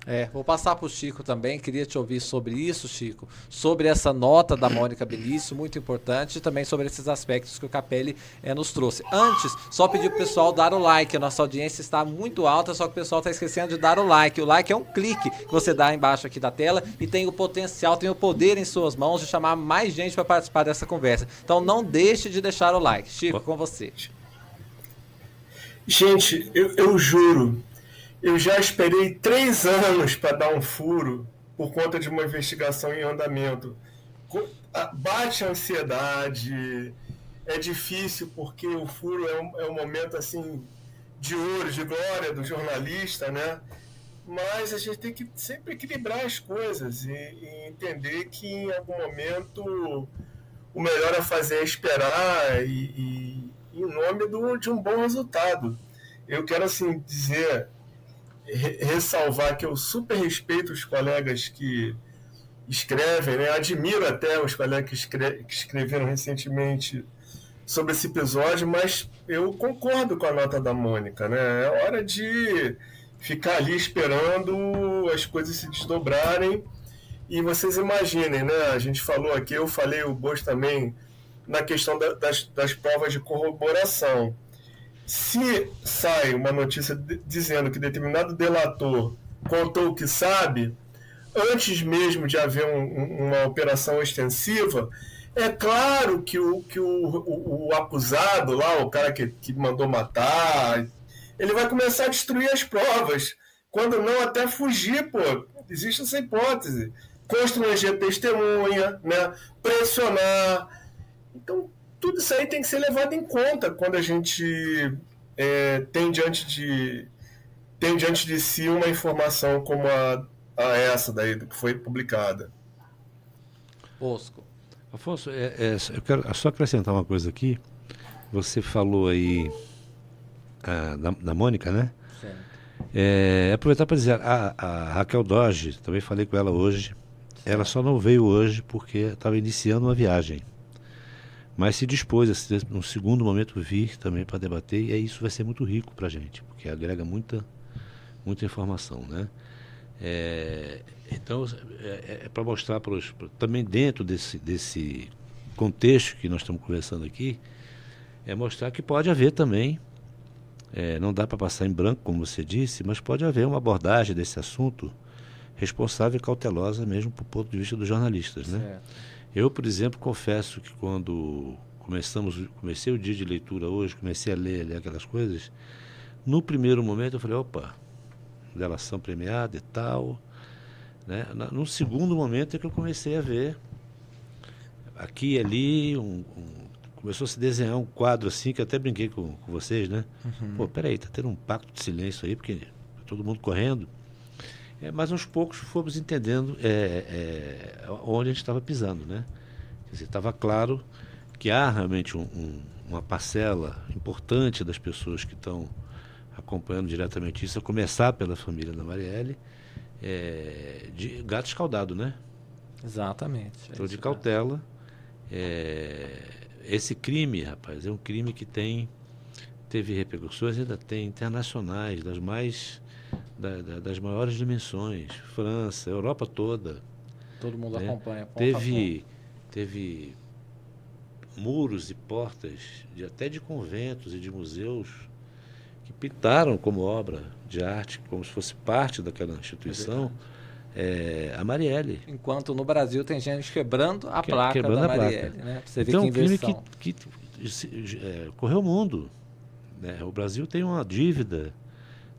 É, vou passar para o Chico também, queria te ouvir sobre isso, Chico, sobre essa nota da Mônica Belício, muito importante, e também sobre esses aspectos que o Capelli é, nos trouxe. Antes, só pedir para o pessoal dar o like, a nossa audiência está muito alta, só que o pessoal está esquecendo de dar o like. O like é um clique que você dá embaixo aqui da tela e tem o potencial, tem o poder em suas mãos de chamar mais gente para participar dessa conversa. Então não deixe de deixar o like. Chico, com você. Gente, eu, eu juro, eu já esperei três anos para dar um furo por conta de uma investigação em andamento. Bate a ansiedade, é difícil porque o furo é um, é um momento assim de ouro, de glória do jornalista, né? Mas a gente tem que sempre equilibrar as coisas e, e entender que em algum momento o melhor a fazer é esperar e, e em nome do, de um bom resultado. Eu quero assim dizer ressalvar que eu super respeito os colegas que escrevem, né? admiro até os colegas que, escre que escreveram recentemente sobre esse episódio, mas eu concordo com a nota da Mônica, né? É hora de ficar ali esperando as coisas se desdobrarem. E vocês imaginem, né? A gente falou aqui, eu falei o Boas também na questão da, das, das provas de corroboração se sai uma notícia dizendo que determinado delator contou o que sabe, antes mesmo de haver um, uma operação extensiva, é claro que o, que o, o, o acusado lá, o cara que, que mandou matar, ele vai começar a destruir as provas. Quando não, até fugir, pô. Existe essa hipótese. Constranger testemunha, né? pressionar. Então, tudo isso aí tem que ser levado em conta quando a gente é, tem diante de tem diante de si uma informação como a, a essa daí que foi publicada. Bosco. Afonso, é, é, eu quero só acrescentar uma coisa aqui. Você falou aí ah, da, da Mônica, né? É, aproveitar para dizer, a, a Raquel Doge, também falei com ela hoje, ela só não veio hoje porque estava iniciando uma viagem. Mas se dispôs a, num segundo momento, vir também para debater, e isso vai ser muito rico para a gente, porque agrega muita, muita informação. Né? É, então, é, é para mostrar para os, também dentro desse, desse contexto que nós estamos conversando aqui, é mostrar que pode haver também, é, não dá para passar em branco, como você disse, mas pode haver uma abordagem desse assunto responsável e cautelosa mesmo do ponto de vista dos jornalistas. Né? Eu, por exemplo, confesso que quando começamos, comecei o dia de leitura hoje, comecei a ler, ler aquelas coisas, no primeiro momento eu falei, opa, delação premiada e tal. Né? No segundo momento é que eu comecei a ver aqui e ali um, um, começou a se desenhar um quadro assim que eu até brinquei com, com vocês, né? Uhum. Pô, peraí, tá tendo um pacto de silêncio aí, porque tá todo mundo correndo. É, mas aos poucos fomos entendendo é, é, onde a gente estava pisando, né? estava claro que há realmente um, um, uma parcela importante das pessoas que estão acompanhando diretamente isso, a começar pela família da Marielle, é, de gato escaldado, né? Exatamente. Então, de cautela. É, esse crime, rapaz, é um crime que tem teve repercussões, ainda tem internacionais, das mais da, da, das maiores dimensões, França, Europa toda. Todo mundo né? acompanha. Teve teve muros e portas de até de conventos e de museus que pintaram como obra de arte, como se fosse parte daquela instituição. É, a Marielle. Enquanto no Brasil tem gente quebrando a que, placa quebrando da Marielle. Placa. Né? Você então, que um crime que, que é, correu o mundo. Né? O Brasil tem uma dívida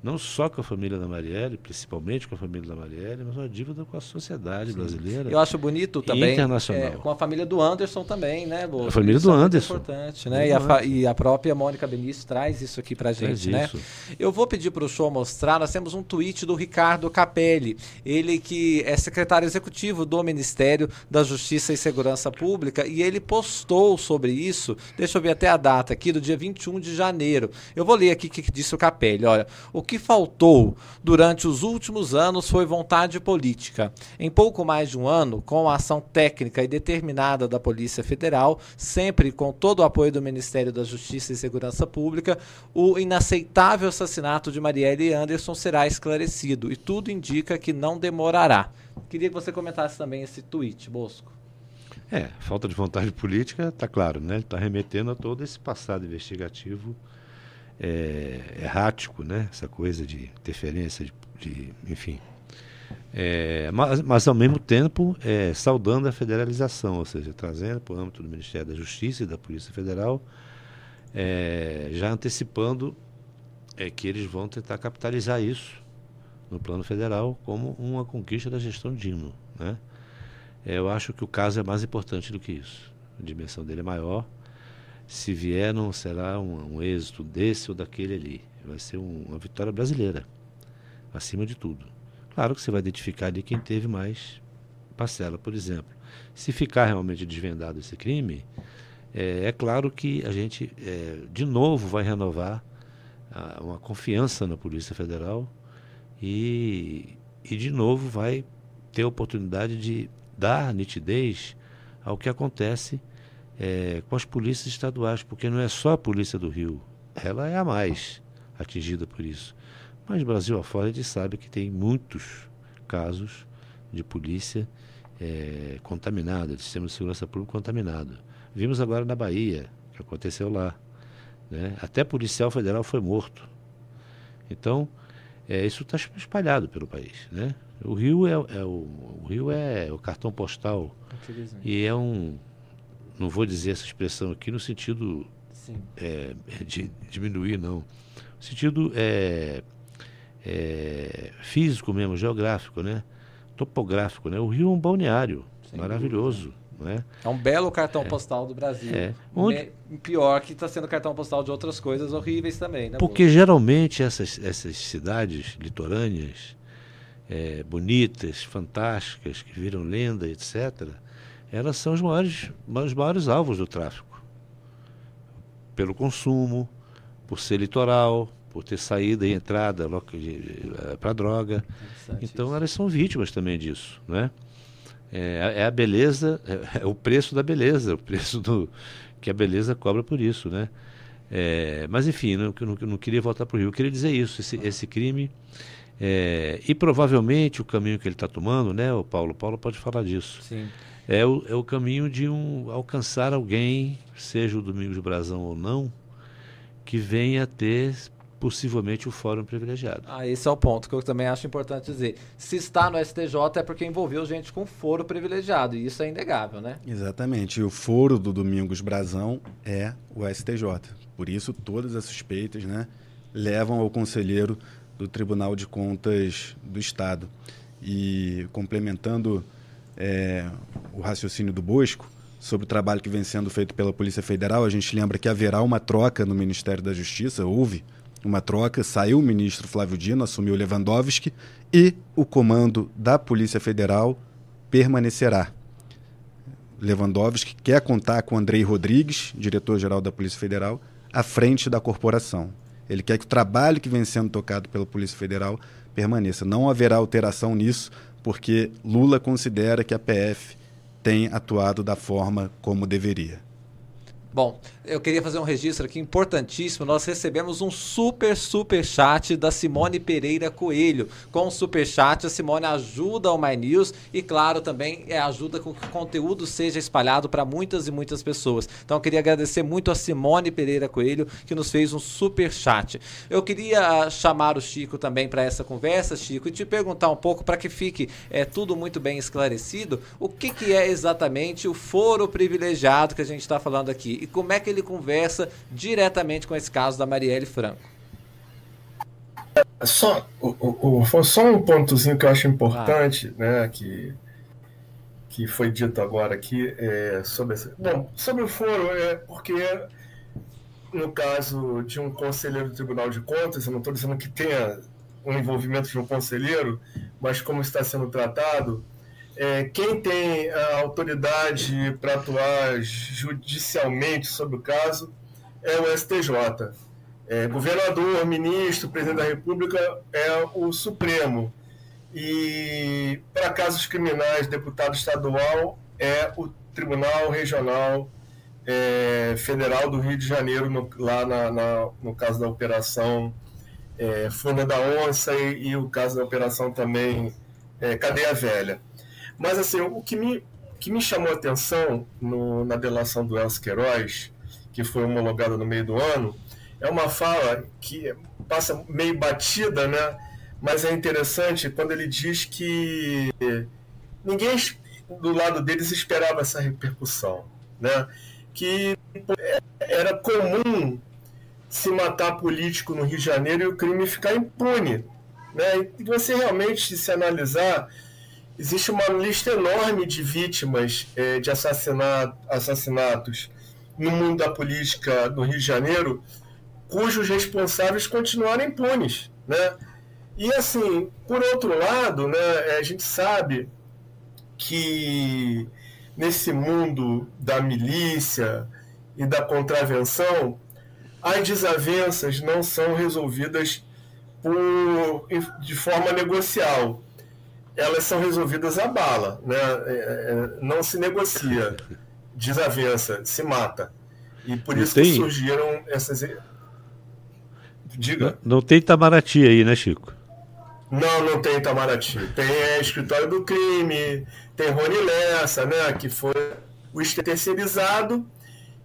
não só com a família da Marielle, principalmente com a família da Marielle, mas uma dívida com a sociedade Sim. brasileira. Eu acho bonito também. Internacional. É, com a família do Anderson também, né, A família isso do é Anderson. importante, né? E a, e a, própria Mônica Benício traz isso aqui pra gente, né? Eu vou pedir para o show mostrar, nós temos um tweet do Ricardo Capelli, ele que é secretário executivo do Ministério da Justiça e Segurança Pública, e ele postou sobre isso, deixa eu ver até a data aqui, do dia 21 de janeiro. Eu vou ler aqui o que disse o Capelli. Olha, o que que faltou durante os últimos anos foi vontade política. Em pouco mais de um ano, com a ação técnica e determinada da Polícia Federal, sempre com todo o apoio do Ministério da Justiça e Segurança Pública, o inaceitável assassinato de Marielle Anderson será esclarecido e tudo indica que não demorará. Queria que você comentasse também esse tweet, Bosco. É, falta de vontade política, está claro, né? Ele está remetendo a todo esse passado investigativo é, errático, né? essa coisa de interferência, de, de enfim. É, mas, mas, ao mesmo tempo, é, saudando a federalização, ou seja, trazendo para o âmbito do Ministério da Justiça e da Polícia Federal, é, já antecipando é, que eles vão tentar capitalizar isso no plano federal como uma conquista da gestão Dino. Né? É, eu acho que o caso é mais importante do que isso. A dimensão dele é maior se vier, não será um, um êxito desse ou daquele ali. Vai ser um, uma vitória brasileira, acima de tudo. Claro que você vai identificar ali quem teve mais parcela, por exemplo. Se ficar realmente desvendado esse crime, é, é claro que a gente, é, de novo, vai renovar a, uma confiança na Polícia Federal e, e, de novo, vai ter a oportunidade de dar nitidez ao que acontece é, com as polícias estaduais, porque não é só a polícia do Rio, ela é a mais atingida por isso. Mas Brasil afora a gente sabe que tem muitos casos de polícia é, contaminada, de sistema de segurança pública contaminado. Vimos agora na Bahia, que aconteceu lá. Né? Até policial federal foi morto. Então, é, isso está espalhado pelo país. Né? O Rio é, é o, o, Rio é o cartão postal e é um não vou dizer essa expressão aqui no sentido é, de diminuir, não. No sentido é, é, físico mesmo, geográfico, né? Topográfico, né? O Rio é um balneário Sem maravilhoso. Né? É um belo cartão é. postal do Brasil. É. Onde... Pior que está sendo cartão postal de outras coisas horríveis também. Né, Porque geralmente essas, essas cidades litorâneas, é, bonitas, fantásticas, que viram lenda, etc., elas são os maiores, os maiores alvos do tráfico. Pelo consumo, por ser litoral, por ter saída e entrada para droga. Então elas são vítimas também disso, né? É, é a beleza, é, é, o preço da beleza, o preço do que a beleza cobra por isso, né? É, mas enfim, não, não, não queria voltar para o Rio. Eu queria dizer isso, esse, esse crime é, e provavelmente o caminho que ele está tomando, né, o Paulo? O Paulo pode falar disso. Sim. É o, é o caminho de um alcançar alguém, seja o Domingos Brasão ou não, que venha ter possivelmente o fórum privilegiado. Ah, esse é o ponto que eu também acho importante dizer. Se está no STJ é porque envolveu gente com foro privilegiado, e isso é inegável, né? Exatamente. E o foro do Domingos Brasão é o STJ. Por isso, todas as suspeitas né, levam ao conselheiro do Tribunal de Contas do Estado. E complementando é, o raciocínio do Bosco sobre o trabalho que vem sendo feito pela Polícia Federal, a gente lembra que haverá uma troca no Ministério da Justiça, houve uma troca, saiu o ministro Flávio Dino, assumiu Lewandowski e o comando da Polícia Federal permanecerá. Lewandowski quer contar com Andrei Rodrigues, diretor-geral da Polícia Federal, à frente da corporação. Ele quer que o trabalho que vem sendo tocado pela Polícia Federal permaneça. Não haverá alteração nisso, porque Lula considera que a PF tem atuado da forma como deveria. Bom, eu queria fazer um registro aqui importantíssimo. Nós recebemos um super, super chat da Simone Pereira Coelho. Com o super chat, a Simone ajuda o My News e, claro, também é, ajuda com que o conteúdo seja espalhado para muitas e muitas pessoas. Então, eu queria agradecer muito a Simone Pereira Coelho, que nos fez um super chat. Eu queria ah, chamar o Chico também para essa conversa, Chico, e te perguntar um pouco, para que fique é, tudo muito bem esclarecido, o que, que é exatamente o foro privilegiado que a gente está falando aqui e como é que ele conversa diretamente com esse caso da Marielle Franco. Só, o, o, só um pontozinho que eu acho importante, ah. né, que, que foi dito agora aqui, é, sobre, bom, sobre o foro, é porque no caso de um conselheiro do Tribunal de Contas, eu não estou dizendo que tenha um envolvimento de um conselheiro, mas como está sendo tratado, é, quem tem a autoridade para atuar judicialmente sobre o caso é o STJ. É, governador, ministro, presidente da República é o Supremo. E para casos criminais, deputado estadual é o Tribunal Regional é, Federal do Rio de Janeiro, no, lá na, na, no caso da operação é, Funda da Onça e, e, o caso da operação também é, Cadeia Velha. Mas assim, o que me, que me chamou a atenção no, na delação do Elcio Queiroz, que foi homologada no meio do ano, é uma fala que passa meio batida, né? Mas é interessante quando ele diz que ninguém do lado deles esperava essa repercussão, né? Que era comum se matar político no Rio de Janeiro e o crime ficar impune, né? E você realmente se analisar existe uma lista enorme de vítimas é, de assassinato, assassinatos no mundo da política no Rio de Janeiro, cujos responsáveis continuaram impunes, né? E assim, por outro lado, né, a gente sabe que nesse mundo da milícia e da contravenção, as desavenças não são resolvidas por, de forma negocial elas são resolvidas à bala, né? É, é, não se negocia desavença, se mata. E por isso tem... que surgiram essas. Diga. Não, não, tem Itamaraty aí, né, Chico? Não, não tem Itamaraty. Tem é, escritório do crime, tem Rony Lessa, né? Que foi o terceirizado.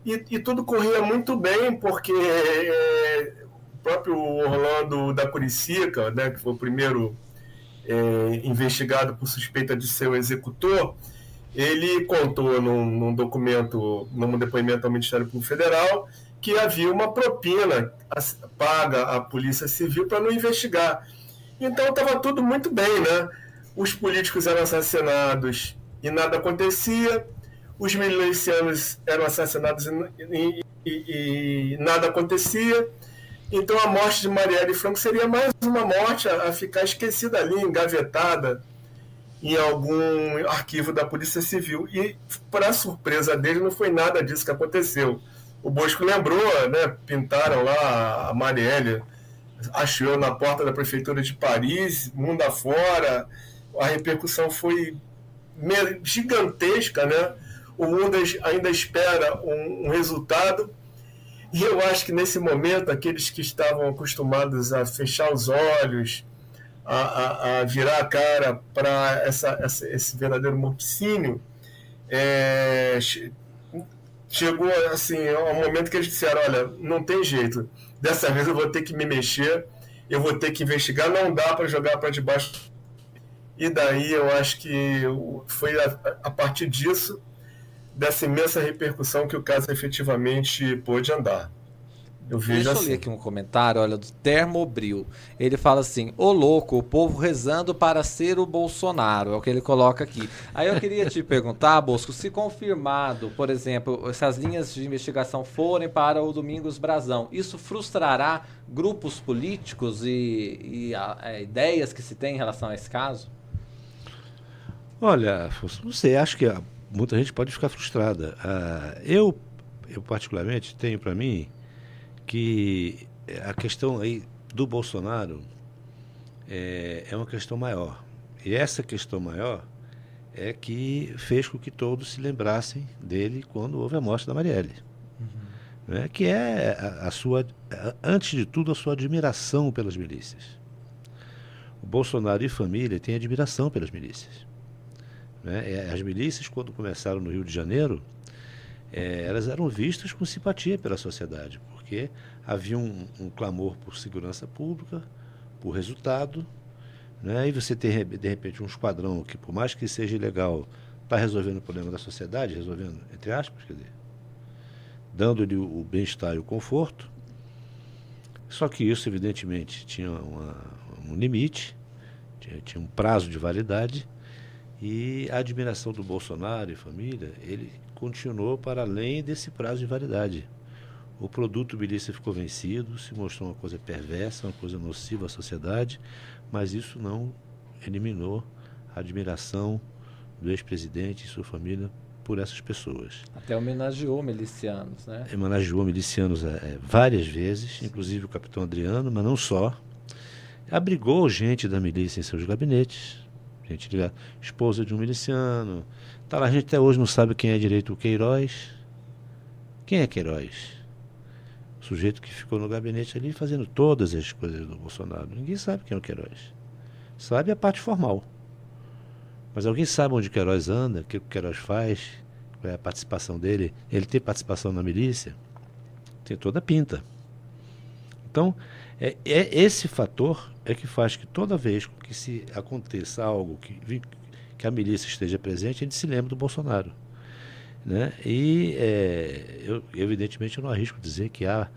E, e tudo corria muito bem, porque é, o próprio Orlando da Curicica, né, que foi o primeiro é, investigado por suspeita de ser o executor, ele contou num, num, documento, num depoimento ao Ministério Público Federal, que havia uma propina paga à Polícia Civil para não investigar. Então estava tudo muito bem, né? Os políticos eram assassinados e nada acontecia, os milicianos eram assassinados e, e, e nada acontecia. Então a morte de Marielle Franco seria mais uma morte a, a ficar esquecida ali, engavetada em algum arquivo da Polícia Civil. E, para surpresa dele, não foi nada disso que aconteceu. O Bosco lembrou, né, pintaram lá a Marielle acho eu, na porta da prefeitura de Paris, mundo afora. A repercussão foi gigantesca, né? O mundo ainda espera um, um resultado. E eu acho que nesse momento, aqueles que estavam acostumados a fechar os olhos, a, a, a virar a cara para esse verdadeiro morticínio, é, chegou assim um momento que eles disseram, olha, não tem jeito, dessa vez eu vou ter que me mexer, eu vou ter que investigar, não dá para jogar para debaixo. E daí eu acho que foi a, a partir disso, dessa imensa repercussão, que o caso efetivamente pôde andar. Eu vejo Deixa assim. eu ler aqui um comentário, olha, do Termobril. Ele fala assim: Ô louco, o povo rezando para ser o Bolsonaro. É o que ele coloca aqui. Aí eu queria te perguntar, Bosco, se confirmado, por exemplo, se as linhas de investigação forem para o Domingos Brazão, isso frustrará grupos políticos e, e a, a, ideias que se tem em relação a esse caso? Olha, não sei, acho que muita gente pode ficar frustrada. Uh, eu, eu, particularmente, tenho para mim que a questão aí do Bolsonaro é, é uma questão maior. E essa questão maior é que fez com que todos se lembrassem dele quando houve a morte da Marielle. Uhum. Né? Que é a, a, sua, antes de tudo, a sua admiração pelas milícias. O Bolsonaro e família têm admiração pelas milícias. Né? As milícias, quando começaram no Rio de Janeiro, é, elas eram vistas com simpatia pela sociedade, porque havia um, um clamor por segurança pública, por resultado, né? e você ter de repente um esquadrão que, por mais que seja ilegal, está resolvendo o problema da sociedade, resolvendo, entre aspas, quer dizer, dando-lhe o bem-estar e o conforto. Só que isso, evidentemente, tinha uma, um limite, tinha, tinha um prazo de validade, e a admiração do Bolsonaro e família, ele continuou para além desse prazo de validade. O produto milícia ficou vencido, se mostrou uma coisa perversa, uma coisa nociva à sociedade, mas isso não eliminou a admiração do ex-presidente e sua família por essas pessoas. Até homenageou milicianos, né? Homenageou milicianos é, várias vezes, inclusive o capitão Adriano, mas não só. Abrigou gente da milícia em seus gabinetes, gente ligada, esposa de um miliciano. Tá lá, a gente até hoje não sabe quem é direito o Queiroz. Quem é Queiroz? sujeito que ficou no gabinete ali fazendo todas as coisas do Bolsonaro. Ninguém sabe quem é o Queiroz. Sabe a parte formal. Mas alguém sabe onde o Queiroz anda, o que o Queiroz faz, qual é a participação dele. Ele tem participação na milícia? Tem toda a pinta. Então, é, é esse fator é que faz que toda vez que se aconteça algo que, que a milícia esteja presente, a gente se lembra do Bolsonaro. Né? E, é, eu, evidentemente, eu não arrisco dizer que há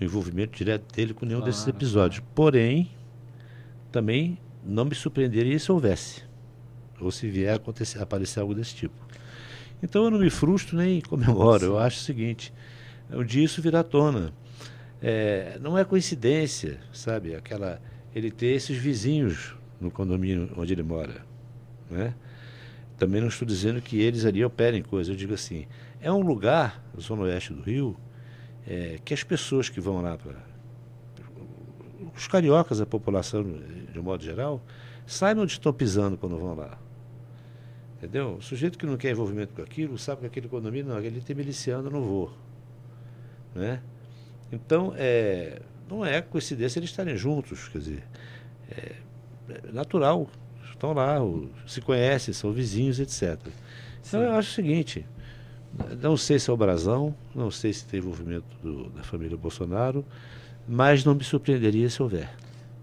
um envolvimento direto dele com nenhum claro, desses episódios. Claro. Porém, também não me surpreenderia se houvesse, ou se vier a acontecer, aparecer algo desse tipo. Então eu não me frustro nem comemoro. Sim. Eu acho o seguinte: um dia isso virá à tona. É, não é coincidência, sabe? Aquela, ele ter esses vizinhos no condomínio onde ele mora. Né? Também não estou dizendo que eles ali operem coisas. Eu digo assim, é um lugar, na zona oeste do Rio, é, que as pessoas que vão lá para... Os cariocas, a população de um modo geral, saibam onde estão pisando quando vão lá. Entendeu? O sujeito que não quer envolvimento com aquilo, sabe que aquele condomínio, não, ele tem miliciano, não vou. Né? Então, é, não é coincidência eles estarem juntos, quer dizer, é, é natural estão lá, se conhecem, são vizinhos, etc. Então eu acho o seguinte, não sei se é o Brasão, não sei se tem envolvimento do, da família Bolsonaro, mas não me surpreenderia se houver.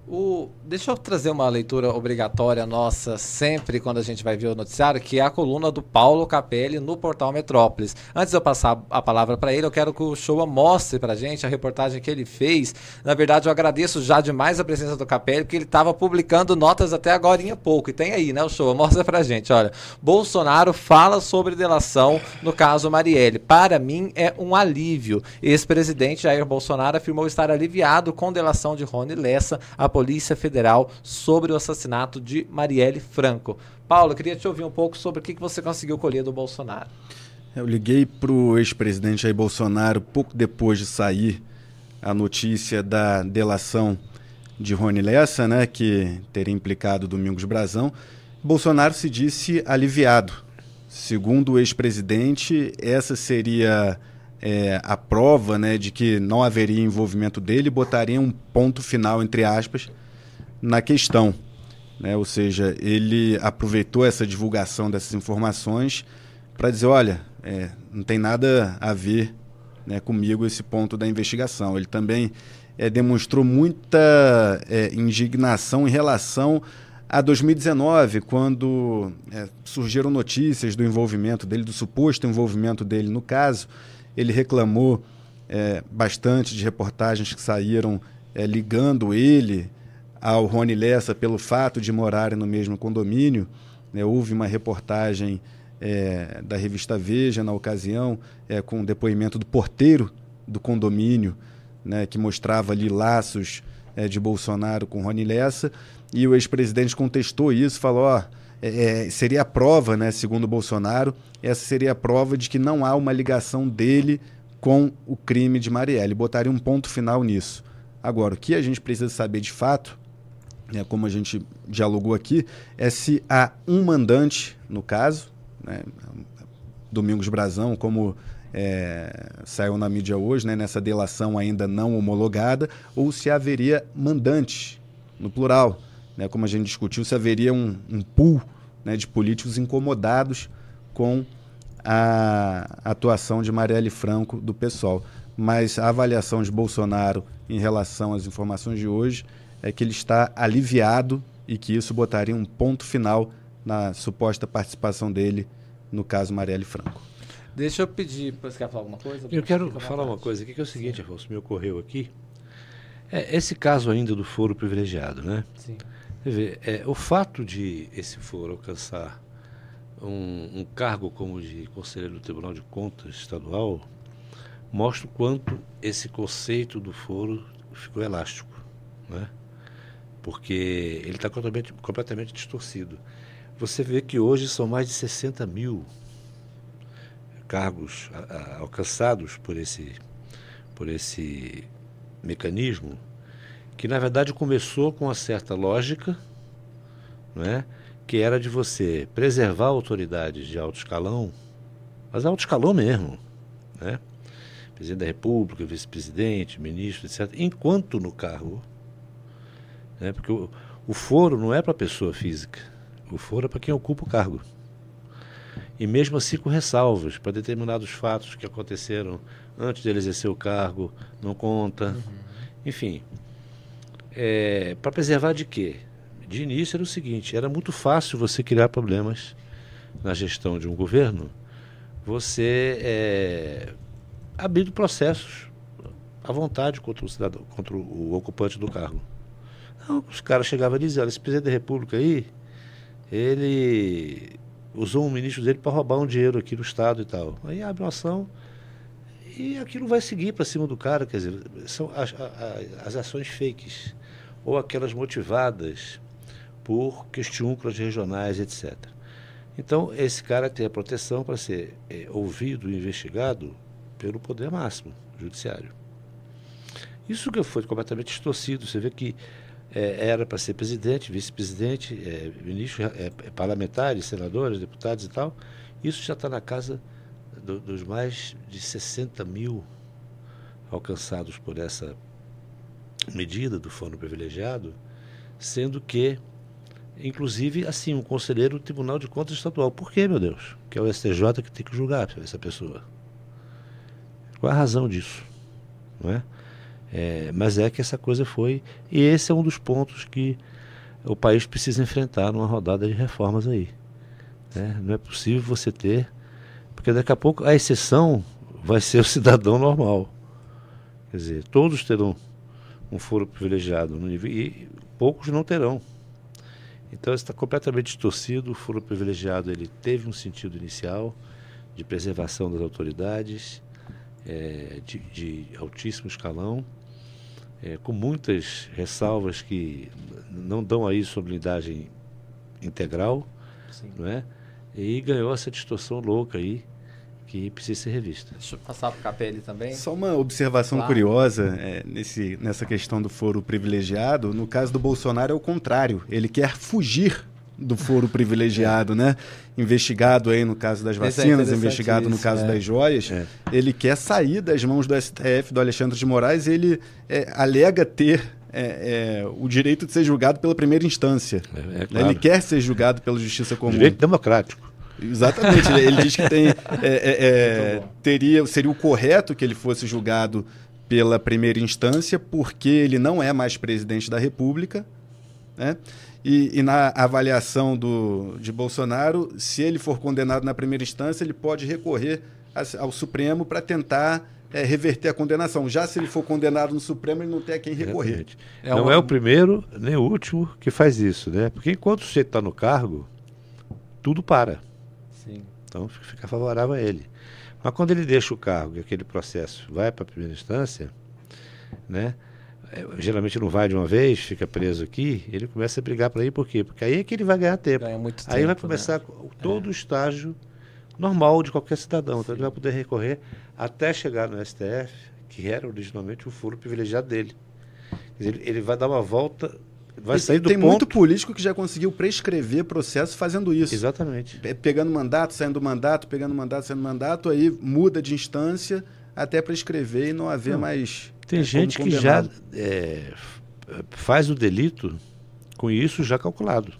O, deixa eu trazer uma leitura obrigatória nossa sempre quando a gente vai ver o noticiário, que é a coluna do Paulo Capelli no portal Metrópolis. Antes de eu passar a palavra para ele, eu quero que o Showa mostre para a gente a reportagem que ele fez. Na verdade, eu agradeço já demais a presença do Capelli, porque ele estava publicando notas até agora em pouco. E tem aí, né, o Showa? Mostra para a gente. Olha, Bolsonaro fala sobre delação no caso Marielle. Para mim, é um alívio. Ex-presidente Jair Bolsonaro afirmou estar aliviado com delação de Rony Lessa, a Polícia Federal sobre o assassinato de Marielle Franco. Paulo, queria te ouvir um pouco sobre o que você conseguiu colher do Bolsonaro. Eu liguei para o ex-presidente Jair Bolsonaro pouco depois de sair a notícia da delação de Rony Lessa, né, que teria implicado Domingos Brazão, Bolsonaro se disse aliviado. Segundo o ex-presidente, essa seria é, a prova né, de que não haveria envolvimento dele, botaria um ponto final, entre aspas, na questão. Né? Ou seja, ele aproveitou essa divulgação dessas informações para dizer: olha, é, não tem nada a ver né, comigo esse ponto da investigação. Ele também é, demonstrou muita é, indignação em relação a 2019, quando é, surgiram notícias do envolvimento dele, do suposto envolvimento dele no caso. Ele reclamou é, bastante de reportagens que saíram é, ligando ele ao Rony Lessa pelo fato de morarem no mesmo condomínio. Né, houve uma reportagem é, da revista Veja na ocasião, é, com o depoimento do porteiro do condomínio, né, que mostrava ali laços é, de Bolsonaro com Rony Lessa, e o ex-presidente contestou isso, falou: ó, é, é, seria a prova, né, segundo Bolsonaro, essa seria a prova de que não há uma ligação dele com o crime de Marielle. Botaria um ponto final nisso. Agora, o que a gente precisa saber de fato, né, como a gente dialogou aqui, é se há um mandante no caso, né, Domingos Brazão, como é, saiu na mídia hoje, né, nessa delação ainda não homologada, ou se haveria mandante, no plural, né, como a gente discutiu, se haveria um, um pool né, de políticos incomodados com a atuação de Marielle Franco do PSOL. Mas a avaliação de Bolsonaro em relação às informações de hoje é que ele está aliviado e que isso botaria um ponto final na suposta participação dele no caso Marielle Franco. Deixa eu pedir, você quer falar alguma coisa? Eu quero falar uma coisa aqui que é o seguinte, Afonso, me ocorreu aqui. É, esse caso ainda do foro privilegiado, né? Sim. Ver, é, o fato de esse foro alcançar um, um, cargo como de conselheiro do Tribunal de Contas estadual mostra o quanto esse conceito do foro ficou elástico, né? Porque ele está completamente, completamente distorcido. Você vê que hoje são mais de 60 mil cargos a, a, alcançados por esse, por esse mecanismo, que na verdade começou com uma certa lógica, né, que era de você preservar autoridades de alto escalão, mas alto escalão mesmo, né, presidente da República, vice-presidente, ministro, etc., enquanto no cargo, né, porque o, o foro não é para pessoa física, o foro é para quem ocupa o cargo e mesmo assim com ressalvas para determinados fatos que aconteceram antes de ele exercer o cargo, não conta. Uhum. Enfim, é, para preservar de quê? De início era o seguinte: era muito fácil você criar problemas na gestão de um governo, você é, abrindo processos à vontade contra o cidadão, contra o ocupante do cargo. Não, os caras chegavam dizer: olha, esse presidente da República aí, ele usou um ministro dele para roubar um dinheiro aqui no Estado e tal. Aí abre uma ação e aquilo vai seguir para cima do cara. Quer dizer, são as, as ações fakes ou aquelas motivadas por questúnculas regionais, etc. Então, esse cara tem a proteção para ser é, ouvido e investigado pelo poder máximo, judiciário. Isso que foi completamente distorcido. Você vê que é, era para ser presidente, vice-presidente, é, ministro, é, é, parlamentares, senadores, deputados e tal. Isso já está na casa do, dos mais de 60 mil alcançados por essa medida do fundo privilegiado, sendo que, inclusive, assim, um conselheiro do Tribunal de Contas Estadual. Por quê, meu Deus? Que é o STJ que tem que julgar essa pessoa. Qual a razão disso? Não é? É, mas é que essa coisa foi. E esse é um dos pontos que o país precisa enfrentar numa rodada de reformas aí. Né? Não é possível você ter. Porque daqui a pouco a exceção vai ser o cidadão normal. Quer dizer, todos terão um foro privilegiado no nível, e poucos não terão. Então está completamente distorcido. O foro privilegiado ele teve um sentido inicial de preservação das autoridades, é, de, de altíssimo escalão é, com muitas ressalvas que não dão aí solenidade integral, Sim. não é? E ganhou essa distorção louca aí, que precisa ser revista. Deixa eu passar para o Capelli também. Só uma observação Claro. curiosa é, nesse, nessa questão do foro privilegiado. No caso do Bolsonaro é o contrário. Ele quer fugir do foro privilegiado, né? Investigado aí no caso das é vacinas, interessante investigado no isso, caso é. das joias. É. Ele quer sair das mãos do STF, do Alexandre de Moraes. Ele é, alega ter é, é, o direito de ser julgado pela primeira instância. É, é claro. Ele quer ser julgado pela Justiça Comum. Direito democrático. Exatamente. ele, ele diz que tem, é, é, é, teria, seria o correto que ele fosse julgado pela primeira instância, porque ele não é mais presidente da República. Né? E, e na avaliação do, de Bolsonaro, se ele for condenado na primeira instância, ele pode recorrer a- ao Supremo para tentar é, reverter a condenação. Já se ele for condenado no Supremo, ele não tem a quem recorrer. É não uma- é o primeiro nem o último que faz isso, né? Porque enquanto o sujeito está no cargo, tudo para. Sim. Então fica favorável a ele. Mas quando ele deixa o cargo e aquele processo vai para a primeira instância, né? é, Geralmente não vai de uma vez, fica preso aqui, ele começa a brigar para ir, por quê? Porque aí é que ele vai ganhar tempo. Ganha muito Aí vai começar né? todo o estágio normal de qualquer cidadão. Então ele vai poder recorrer até chegar no STF, que era originalmente o foro privilegiado dele. Ele, ele vai dar uma volta, vai E sair do tem ponto. muito político que já conseguiu prescrever processo fazendo isso. Exatamente. Pe- pegando mandato, saindo do mandato, pegando mandato, saindo do mandato, aí muda de instância até para escrever e não haver Não, mais. Tem é, gente que já é, faz o delito com isso já calculado.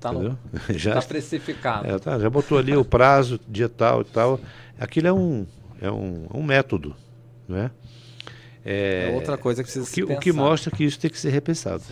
Tá, no, já, tá precificado. é, tá, já botou ali o prazo, dia tal e tal. Aquilo é um, é um, um método. Né? É, outra coisa que precisa o que, o que mostra que isso tem que ser repensado.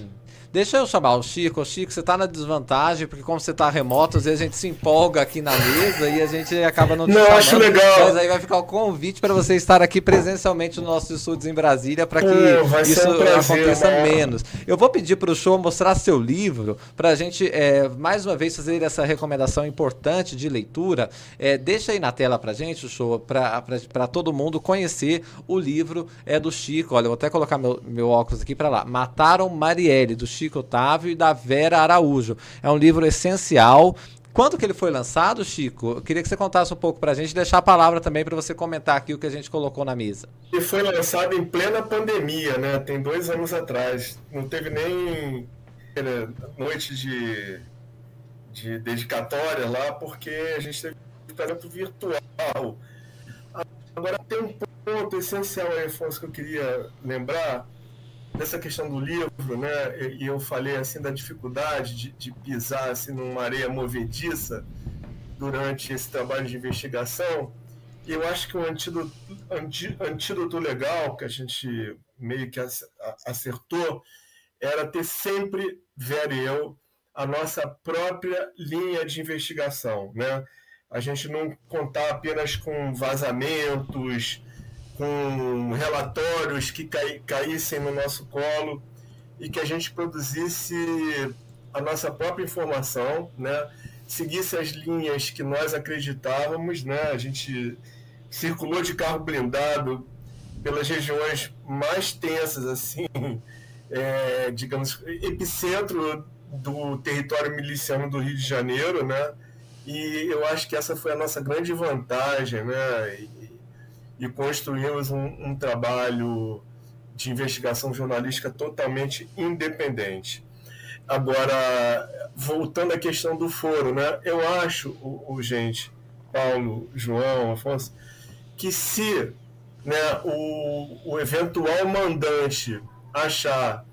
Deixa eu chamar o Chico. Chico, você tá na desvantagem, porque como você tá remoto, às vezes a gente se empolga aqui na mesa e a gente acaba não te Não, chamando. acho legal. Mas aí vai ficar o convite para você estar aqui presencialmente nos nossos estúdios em Brasília para que Pô, ser isso um prazer, aconteça honra. menos. Eu vou pedir para o show mostrar seu livro para a gente, é, mais uma vez, fazer essa recomendação importante de leitura. É, deixa aí na tela para gente, o show, para todo mundo conhecer o livro é do Chico. Olha, eu vou até colocar meu, meu óculos aqui para lá. Mataram Marielle, do Chico Otávio e da Vera Araújo. É um livro essencial. Quando que ele foi lançado, Chico? Eu queria que você contasse um pouco pra gente e deixar a palavra também para você comentar aqui o que a gente colocou na mesa. E foi lançado em plena pandemia, né? Tem dois anos atrás. Não teve nem né, noite de, de dedicatória lá, porque a gente teve tratamento virtual. Agora, tem um ponto essencial aí, Afonso, que eu queria lembrar dessa questão do livro, né? E eu falei assim da dificuldade de, de pisar assim numa areia movediça durante esse trabalho de investigação. E eu acho que um antídoto, antídoto legal que a gente meio que acertou era ter sempre, Vera e eu, a nossa própria linha de investigação, né? A gente não contar apenas com vazamentos, com relatórios que cai- caíssem no nosso colo e que a gente produzisse a nossa própria informação, né? Seguisse as linhas que nós acreditávamos, né? A gente circulou de carro blindado pelas regiões mais tensas, assim, é, digamos, epicentro do território miliciano do Rio de Janeiro, né? E eu acho que essa foi a nossa grande vantagem, né? E construímos um, um trabalho de investigação jornalística totalmente independente. Agora, voltando à questão do foro, né? Eu acho, o, o gente, Paulo, João, Afonso, que se né, o, o eventual mandante achar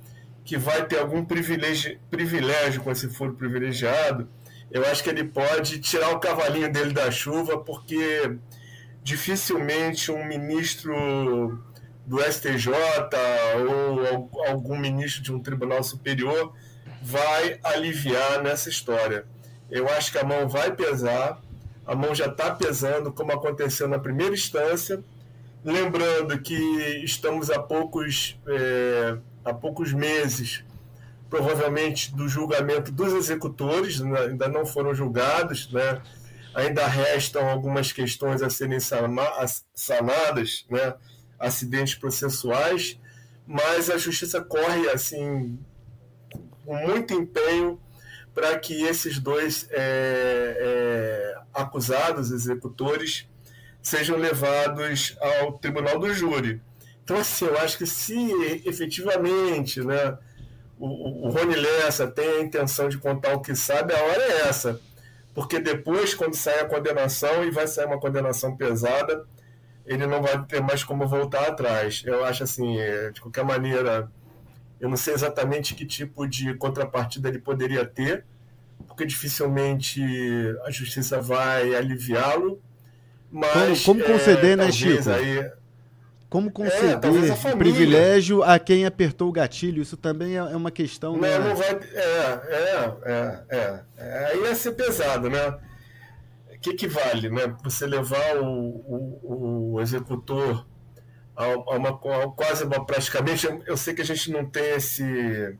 que vai ter algum privilégio, privilégio com esse foro privilegiado, eu acho que ele pode tirar o cavalinho dele da chuva, porque dificilmente um ministro do STJ ou al- algum ministro de um tribunal superior vai aliviar nessa história. Eu acho que a mão vai pesar, a mão já está pesando, como aconteceu na primeira instância. Lembrando que estamos a poucos, é, a poucos meses, provavelmente, do julgamento dos executores, ainda não foram julgados, né? Ainda restam algumas questões a serem sana- as- sanadas, né? acidentes processuais, mas a justiça corre assim com muito empenho para que esses dois é, é, acusados, executores, sejam levados ao tribunal do júri. Então, assim, eu acho que se efetivamente né, o, o Rony Lessa tem a intenção de contar o que sabe, a hora é essa. Porque depois, quando sair a condenação, e vai sair uma condenação pesada, ele não vai ter mais como voltar atrás. Eu acho assim, é, de qualquer maneira, eu não sei exatamente que tipo de contrapartida ele poderia ter, porque dificilmente a justiça vai aliviá-lo. Mas como, como conceder, é, né, Chico? Aí, como é, conceder é, privilégio a quem apertou o gatilho? Isso também é, é uma questão. Não, né? não vai. É, é, é, é. Aí ia ser pesado, né? O que, que vale, né? Você levar o, o, o executor a, a uma a quase uma praticamente. Eu sei que a gente não tem esse,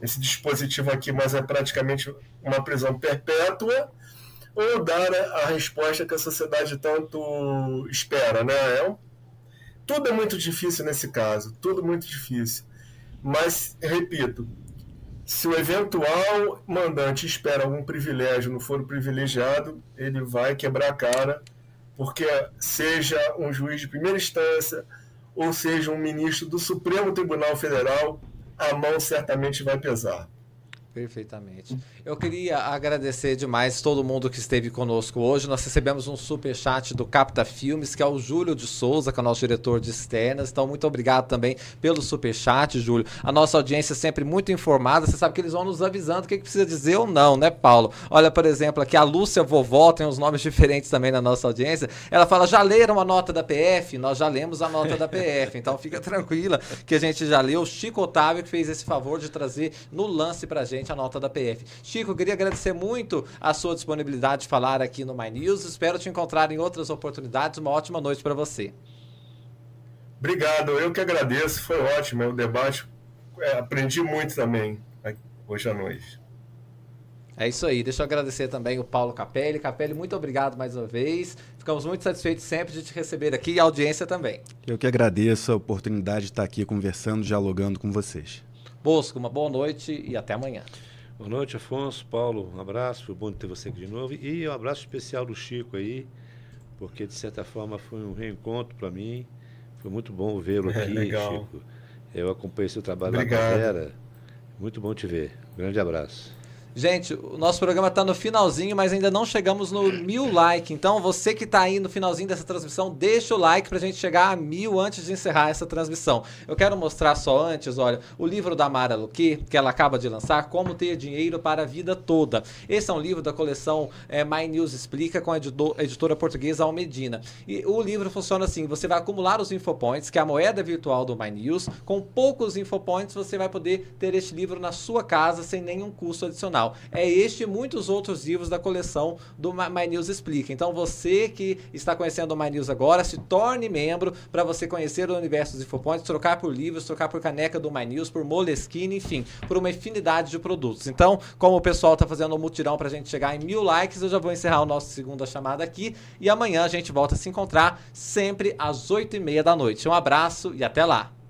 esse dispositivo aqui, mas é praticamente uma prisão perpétua ou dar a resposta que a sociedade tanto espera, né? É um tudo é muito difícil nesse caso, tudo muito difícil. Mas, repito, se o eventual mandante espera algum privilégio no foro privilegiado, ele vai quebrar a cara, porque seja um juiz de primeira instância ou seja um ministro do Supremo Tribunal Federal, a mão certamente vai pesar. Perfeitamente. Eu queria agradecer demais todo mundo que esteve conosco hoje. Nós recebemos um super chat do Capta Filmes, que é o Júlio de Souza, que é o nosso diretor de externas. Então, muito obrigado também pelo super chat, Júlio. A nossa audiência é sempre muito informada. Você sabe que eles vão nos avisando o que, que precisa dizer ou não, né, Paulo? Olha, por exemplo, aqui a Lúcia Vovó tem uns nomes diferentes também na nossa audiência. Ela fala: já leram a nota da PF? Nós já lemos a nota da PF. Então, fica tranquila que a gente já leu. O Chico Otávio que fez esse favor de trazer no lance pra gente a nota da PF. Chico, eu queria agradecer muito a sua disponibilidade de falar aqui no My News. Espero te encontrar em outras oportunidades. Uma ótima noite para você. Obrigado, eu que agradeço. Foi ótimo o debate. É, aprendi muito também hoje à noite. É isso aí. Deixa eu agradecer também o Paulo Capelli. Capelli, muito obrigado mais uma vez. Ficamos muito satisfeitos sempre de te receber aqui e a audiência também. Eu que agradeço a oportunidade de estar aqui conversando, dialogando com vocês. Bosco, uma boa noite e até amanhã. Boa noite, Afonso. Paulo, um abraço. Foi bom ter você aqui de novo. E um abraço especial do Chico aí, porque de certa forma foi um reencontro para mim. Foi muito bom vê-lo aqui, Legal. Chico. Eu acompanhei seu trabalho Obrigado. na carreira. Muito bom te ver. Um grande abraço. Gente, o nosso programa está no finalzinho, mas ainda não chegamos no mil like. Então, você que está aí no finalzinho dessa transmissão, deixa o like para a gente chegar a mil antes de encerrar essa transmissão. Eu quero mostrar só antes, olha, o livro da Mara Luque, que ela acaba de lançar, Como Ter Dinheiro para a Vida Toda. Esse é um livro da coleção é, My News Explica, com a editora portuguesa Almedina. E o livro funciona assim: você vai acumular os infopoints, que é a moeda virtual do My News. Com poucos infopoints, você vai poder ter este livro na sua casa sem nenhum custo adicional. É este e muitos outros livros da coleção do My News Explica. Então você que está conhecendo o My News agora, se torne membro para você conhecer o universo dos Infopoints, trocar por livros, trocar por caneca do My News, por Moleskine, enfim, por uma infinidade de produtos. Então, como o pessoal está fazendo um mutirão para a gente chegar em mil likes, eu já vou encerrar o nosso segunda chamada aqui e amanhã a gente volta a se encontrar sempre às oito e meia da noite. Um abraço e até lá!